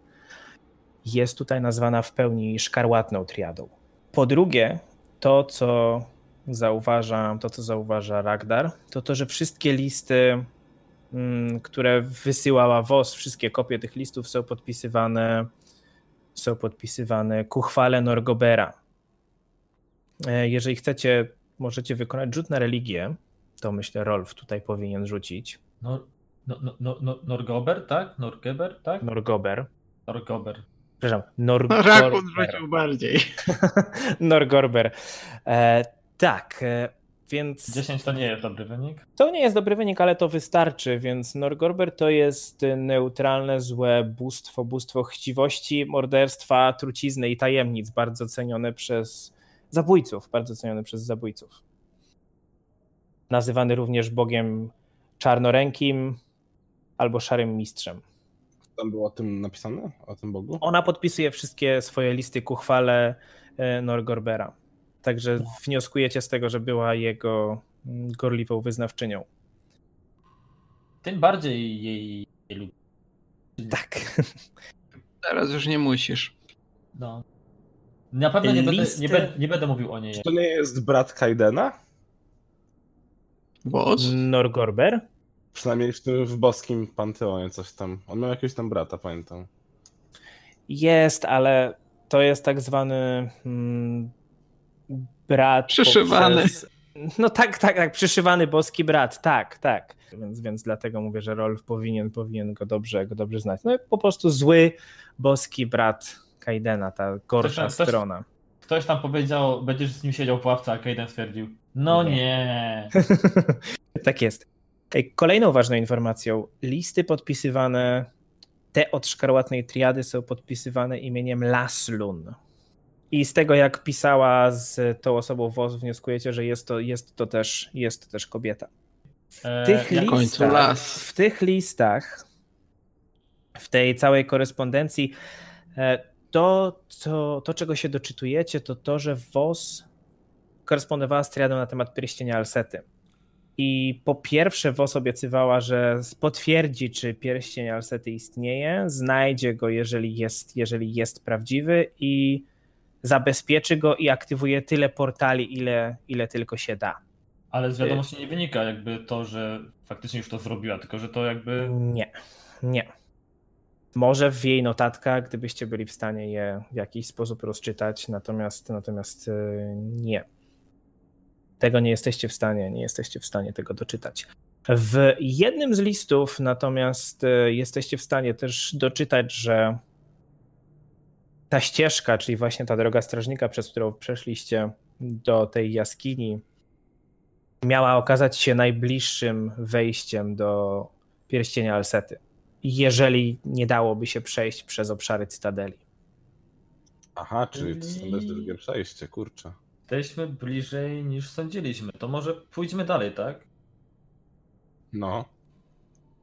jest tutaj nazwana w pełni szkarłatną triadą. Po drugie, to co zauważa, to co zauważa Ragdar, to to, że wszystkie listy, mm, które wysyłała WOS, wszystkie kopie tych listów są podpisywane są podpisywane ku chwale Norgobera. E, jeżeli chcecie, możecie wykonać rzut na religię, to myślę Rolf tutaj powinien rzucić. No, no, no, no, no Norgober, tak? Norgeber, tak? Norgober. Norgober. Przepraszam, Norgorber. Rakun rzucił bardziej. Norgorber. Tak, e, więc... 10 to nie jest dobry wynik? To nie jest dobry wynik, ale to wystarczy, więc Norgorber to jest neutralne, złe bóstwo, bóstwo chciwości, morderstwa, trucizny i tajemnic, bardzo cenione przez zabójców, bardzo cenione przez zabójców. Nazywany również bogiem czarnorękim albo szarym mistrzem. Tam było o tym napisane? O tym bogu? Ona podpisuje wszystkie swoje listy ku chwale e, Norgorbera. Także wnioskujecie z tego, że była jego gorliwą wyznawczynią. Tym bardziej jej lubi. Tak. Teraz już nie musisz. No. Na pewno nie, Listy... będę, nie, będę, nie będę mówił o niej. Czy to nie jest brat Kaidena? Boss? Norgorber? Przynajmniej w tym w boskim panteonie coś tam. On miał jakiegoś tam brata, pamiętam. Jest, ale to jest tak zwany hmm, brat. Przyszywany. Poprzez... No tak, tak, tak, przyszywany boski brat, tak, tak. Więc, więc dlatego mówię, że Rolf powinien, powinien go dobrze, go dobrze znać. No po prostu zły boski brat Kaidena, ta gorsza ktoś, strona. Ktoś, ktoś tam powiedział, będziesz z nim siedział w ławce, a Kaiden stwierdził, no nie. nie. tak jest. Kolejną ważną informacją, listy podpisywane, te od szkarłatnej triady są podpisywane imieniem Laslun. I z tego, jak pisała z tą osobą WOS, wnioskujecie, że jest to, jest to, też, jest to też kobieta. W e, tych, eee, listach, w tych listach, w tej całej korespondencji, e, to, to, to, czego się doczytujecie, to to, że WOS korespondowała z triadą na temat pierścienia Alsety. I po pierwsze, WOS obiecywała, że potwierdzi, czy pierścień Alsety istnieje, znajdzie go, jeżeli jest, jeżeli jest prawdziwy i zabezpieczy go i aktywuje tyle portali, ile, ile tylko się da. Ale z wiadomości nie wynika jakby to, że faktycznie już to zrobiła, tylko że to jakby. Nie, nie. Może w jej notatkach, gdybyście byli w stanie je w jakiś sposób rozczytać, natomiast, natomiast e, nie. Tego nie jesteście w stanie, nie jesteście w stanie tego doczytać. W jednym z listów natomiast e, jesteście w stanie też doczytać, że ta ścieżka, czyli właśnie ta droga strażnika, przez którą przeszliście do tej jaskini, miała okazać się najbliższym wejściem do pierścienia Alsety, jeżeli nie dałoby się przejść przez obszary Cytadeli. Aha, czyli to jest drugie przejście, kurczę. Jesteśmy bliżej niż sądziliśmy. To może pójdźmy dalej, tak? No.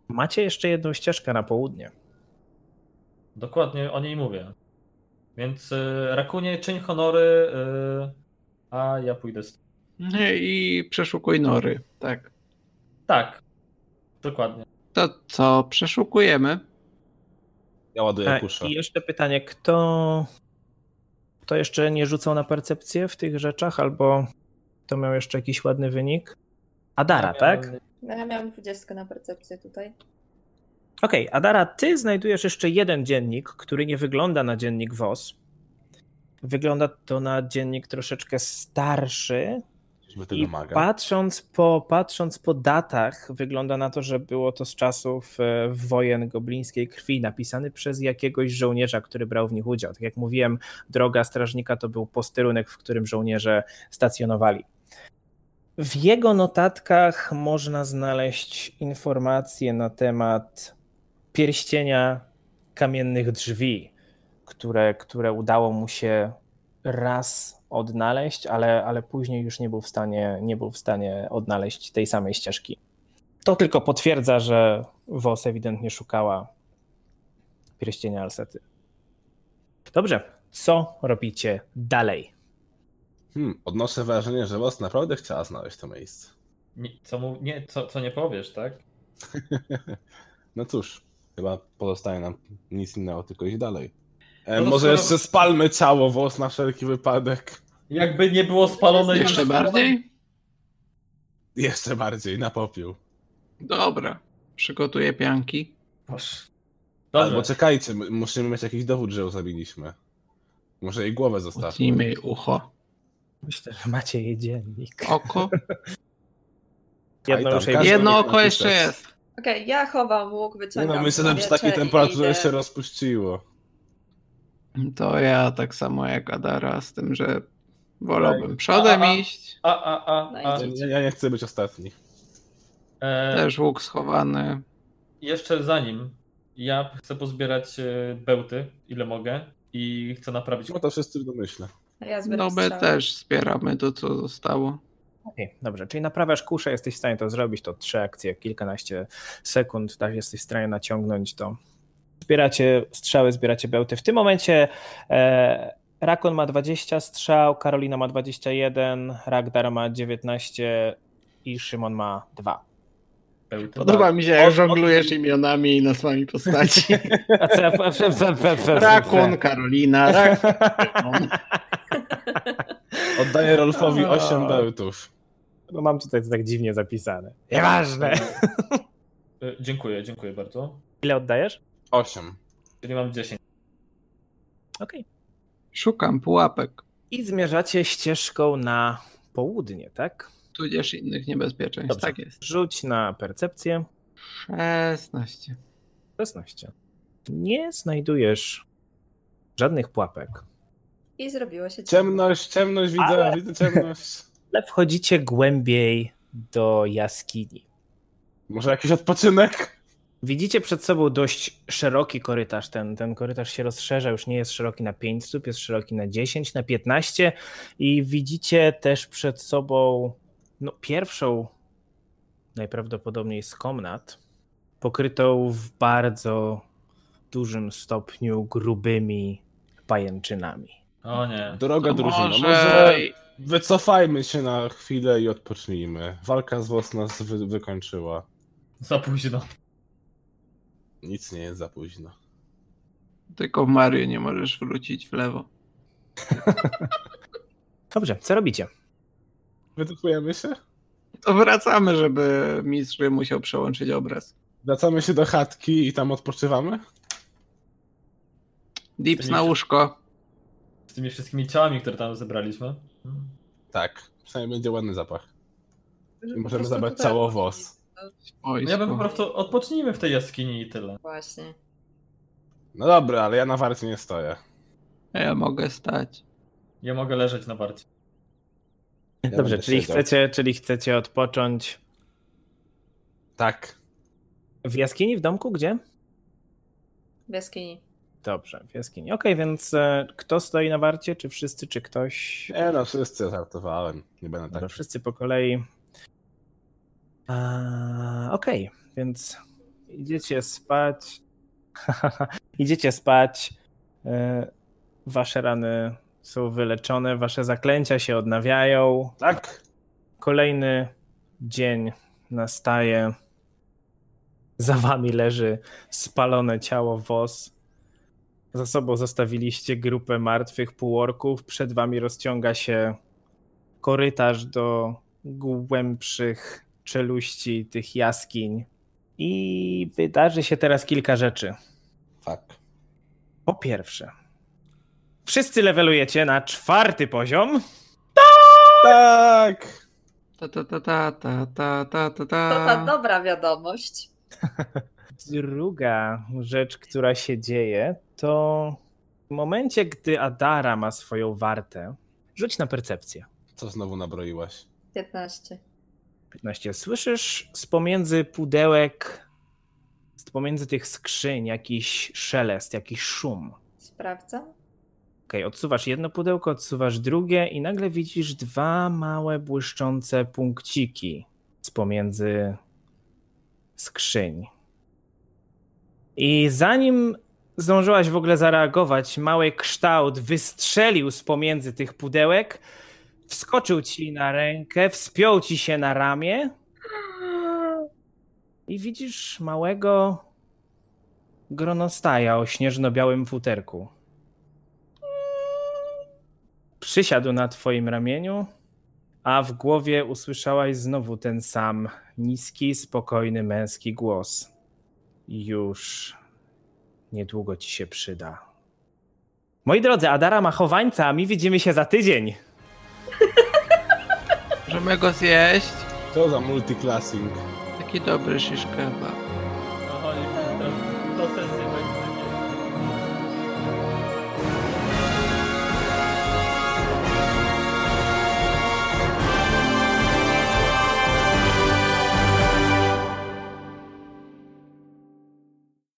Macie jeszcze jedną ścieżkę na południe. Dokładnie o niej mówię. Więc y, Rakunie, czyń honory, y, a ja pójdę z. I przeszukuj nory, tak. Tak, dokładnie. To co, przeszukujemy? Ja ładuję kuszę. I jeszcze pytanie, kto, kto jeszcze nie rzucał na percepcję w tych rzeczach, albo kto miał jeszcze jakiś ładny wynik? Adara, ja tak? Ja miałam 20 na percepcję tutaj. Okej, okay, Adara, ty znajdujesz jeszcze jeden dziennik, który nie wygląda na dziennik WOS. Wygląda to na dziennik troszeczkę starszy. I patrząc po, patrząc po datach, wygląda na to, że było to z czasów e, wojen goblińskiej krwi, napisany przez jakiegoś żołnierza, który brał w nich udział. Tak jak mówiłem, droga strażnika to był posterunek, w którym żołnierze stacjonowali. W jego notatkach można znaleźć informacje na temat pierścienia kamiennych drzwi, które, które udało mu się raz odnaleźć, ale, ale później już nie był, w stanie, nie był w stanie odnaleźć tej samej ścieżki. To tylko potwierdza, że Wos ewidentnie szukała pierścienia Alsety. Dobrze, co robicie dalej? Hmm, odnoszę wrażenie, że Wos naprawdę chciała znaleźć to miejsce. Nie, co, mu, nie, co, co nie powiesz, tak? no cóż, chyba pozostaje nam nic innego, tylko iść dalej. E, No może skoro- jeszcze spalmy ciało Wos na wszelki wypadek. Jakby nie było spalone Jeszcze już- bardziej? Jeszcze bardziej, na popiół. Dobra. Przygotuję pianki. Albo Dobrze. czekajcie, my- musimy mieć jakiś dowód, że ją zabiliśmy. Może jej głowę zostawmy. Utnijmy jej ucho. Myślę, że macie jej dziennik. Oko. Jedno tam Jedno oko jeszcze jest. Okej, ja chowam łuk, Nie wyciągam no, myślę, że przy takiej temperaturze idę. się rozpuściło. To ja tak samo jak Adara, z tym, że wolałbym przodem A, a, a. iść. A, a, a, No a. i Ja, ja nie chcę być ostatni. E, Też łuk schowany. Jeszcze zanim, ja chcę pozbierać e, bełty, ile mogę i chcę naprawić. No to wszyscy w domyśle. A Ja zbieram No my strzały. też zbieramy to, co zostało. Okej, dobrze, czyli naprawiasz kuszę, jesteś w stanie to zrobić, to trzy akcje, kilkanaście sekund, tak, jesteś w stanie naciągnąć to. Zbieracie strzały, zbieracie bełty. W tym momencie e, Rakon ma 20 strzał, Karolina ma 21, Ragdar ma 19 i Szymon ma 2. bełty. Podoba mi się, jak żonglujesz imionami i nazwami postaci. Rakun, Karolina, Rakun. Oddaję Rolfowi O. 8 bełtów. No mam tutaj to tak dziwnie zapisane. Nieważne. E, Dziękuję, dziękuję bardzo. Ile oddajesz? 8. Czyli mam 10. Okej. Szukam pułapek, I zmierzacie ścieżką na południe, tak? tudzież innych niebezpieczeństw. Dobrze. Tak jest. Rzuć na percepcję. 16. 16. Nie znajdujesz żadnych pułapek, I zrobiło się ciemno. Ciemność, ciemność, widzę, Ale- widzę ciemność. Ale wchodzicie głębiej do jaskini. Może jakiś odpoczynek? Widzicie przed sobą dość szeroki korytarz. Ten, ten korytarz się rozszerza, już nie jest szeroki na 5 stóp, jest szeroki na 10, na 15 i widzicie też przed sobą no, pierwszą najprawdopodobniej z komnat, pokrytą w bardzo dużym stopniu grubymi pajęczynami. O nie. Droga To drużyna, może... może wycofajmy się na chwilę i odpocznijmy. Walka z WOS nas wy wykończyła. Za późno. Nic nie jest za późno. Tylko w Mario nie możesz wrócić w lewo. Dobrze, co robicie? Wycofujemy się? To wracamy, żeby mistrz musiał przełączyć obraz. Wracamy się do chatki i tam odpoczywamy? Dips na łóżko. Z tymi wszystkimi ciałami, które tam zebraliśmy. Tak. Przynajmniej będzie ładny zapach. I możemy zabrać WOS. Oj, No ja bym po prostu odpocznijmy w tej jaskini i tyle. Właśnie. No dobra, ale ja na warcie nie stoję. Ja mogę stać. Ja mogę leżeć na warcie. Ja Dobrze, czyli siedział. chcecie, czyli chcecie odpocząć Tak. w jaskini, w domku, gdzie? W jaskini. Dobrze, w jaskini. Okej, więc e, kto stoi na warcie? Czy wszyscy, czy ktoś? Nie no, wszyscy żartowałem. Nie będę tak. wszyscy po kolei. A, Okej, więc idziecie spać. idziecie spać. E, Wasze rany są wyleczone, wasze zaklęcia się odnawiają. Tak? Kolejny dzień nastaje. Za wami leży spalone ciało WOS. Za sobą zostawiliście grupę martwych półorków. Przed wami rozciąga się korytarz do głębszych czeluści tych jaskiń. I wydarzy się teraz kilka rzeczy. Tak. Po pierwsze, wszyscy levelujecie na czwarty poziom. Tak! Ta ta ta ta ta ta ta ta To ta ta. dobra wiadomość. Druga rzecz, która się dzieje, to w momencie, gdy Adara ma swoją wartę, rzuć na percepcję. Co znowu nabroiłaś? 15. 15. Słyszysz z pomiędzy pudełek, z pomiędzy tych skrzyń jakiś szelest, jakiś szum. Sprawdzam. Okej, odsuwasz jedno pudełko, odsuwasz drugie i nagle widzisz dwa małe błyszczące punkciki z pomiędzy skrzyń. I zanim zdążyłaś w ogóle zareagować, mały kształt wystrzelił z pomiędzy tych pudełek, wskoczył ci na rękę, wspiął ci się na ramię i widzisz małego gronostaja o śnieżno-białym futerku. Przysiadł na twoim ramieniu, a w głowie usłyszałaś znowu ten sam niski, spokojny męski głos. Już niedługo ci się przyda. Moi drodzy, Adara ma chowańca, a my widzimy się za tydzień. Możemy go zjeść. Co za multiclassing. Taki dobry shish kebab.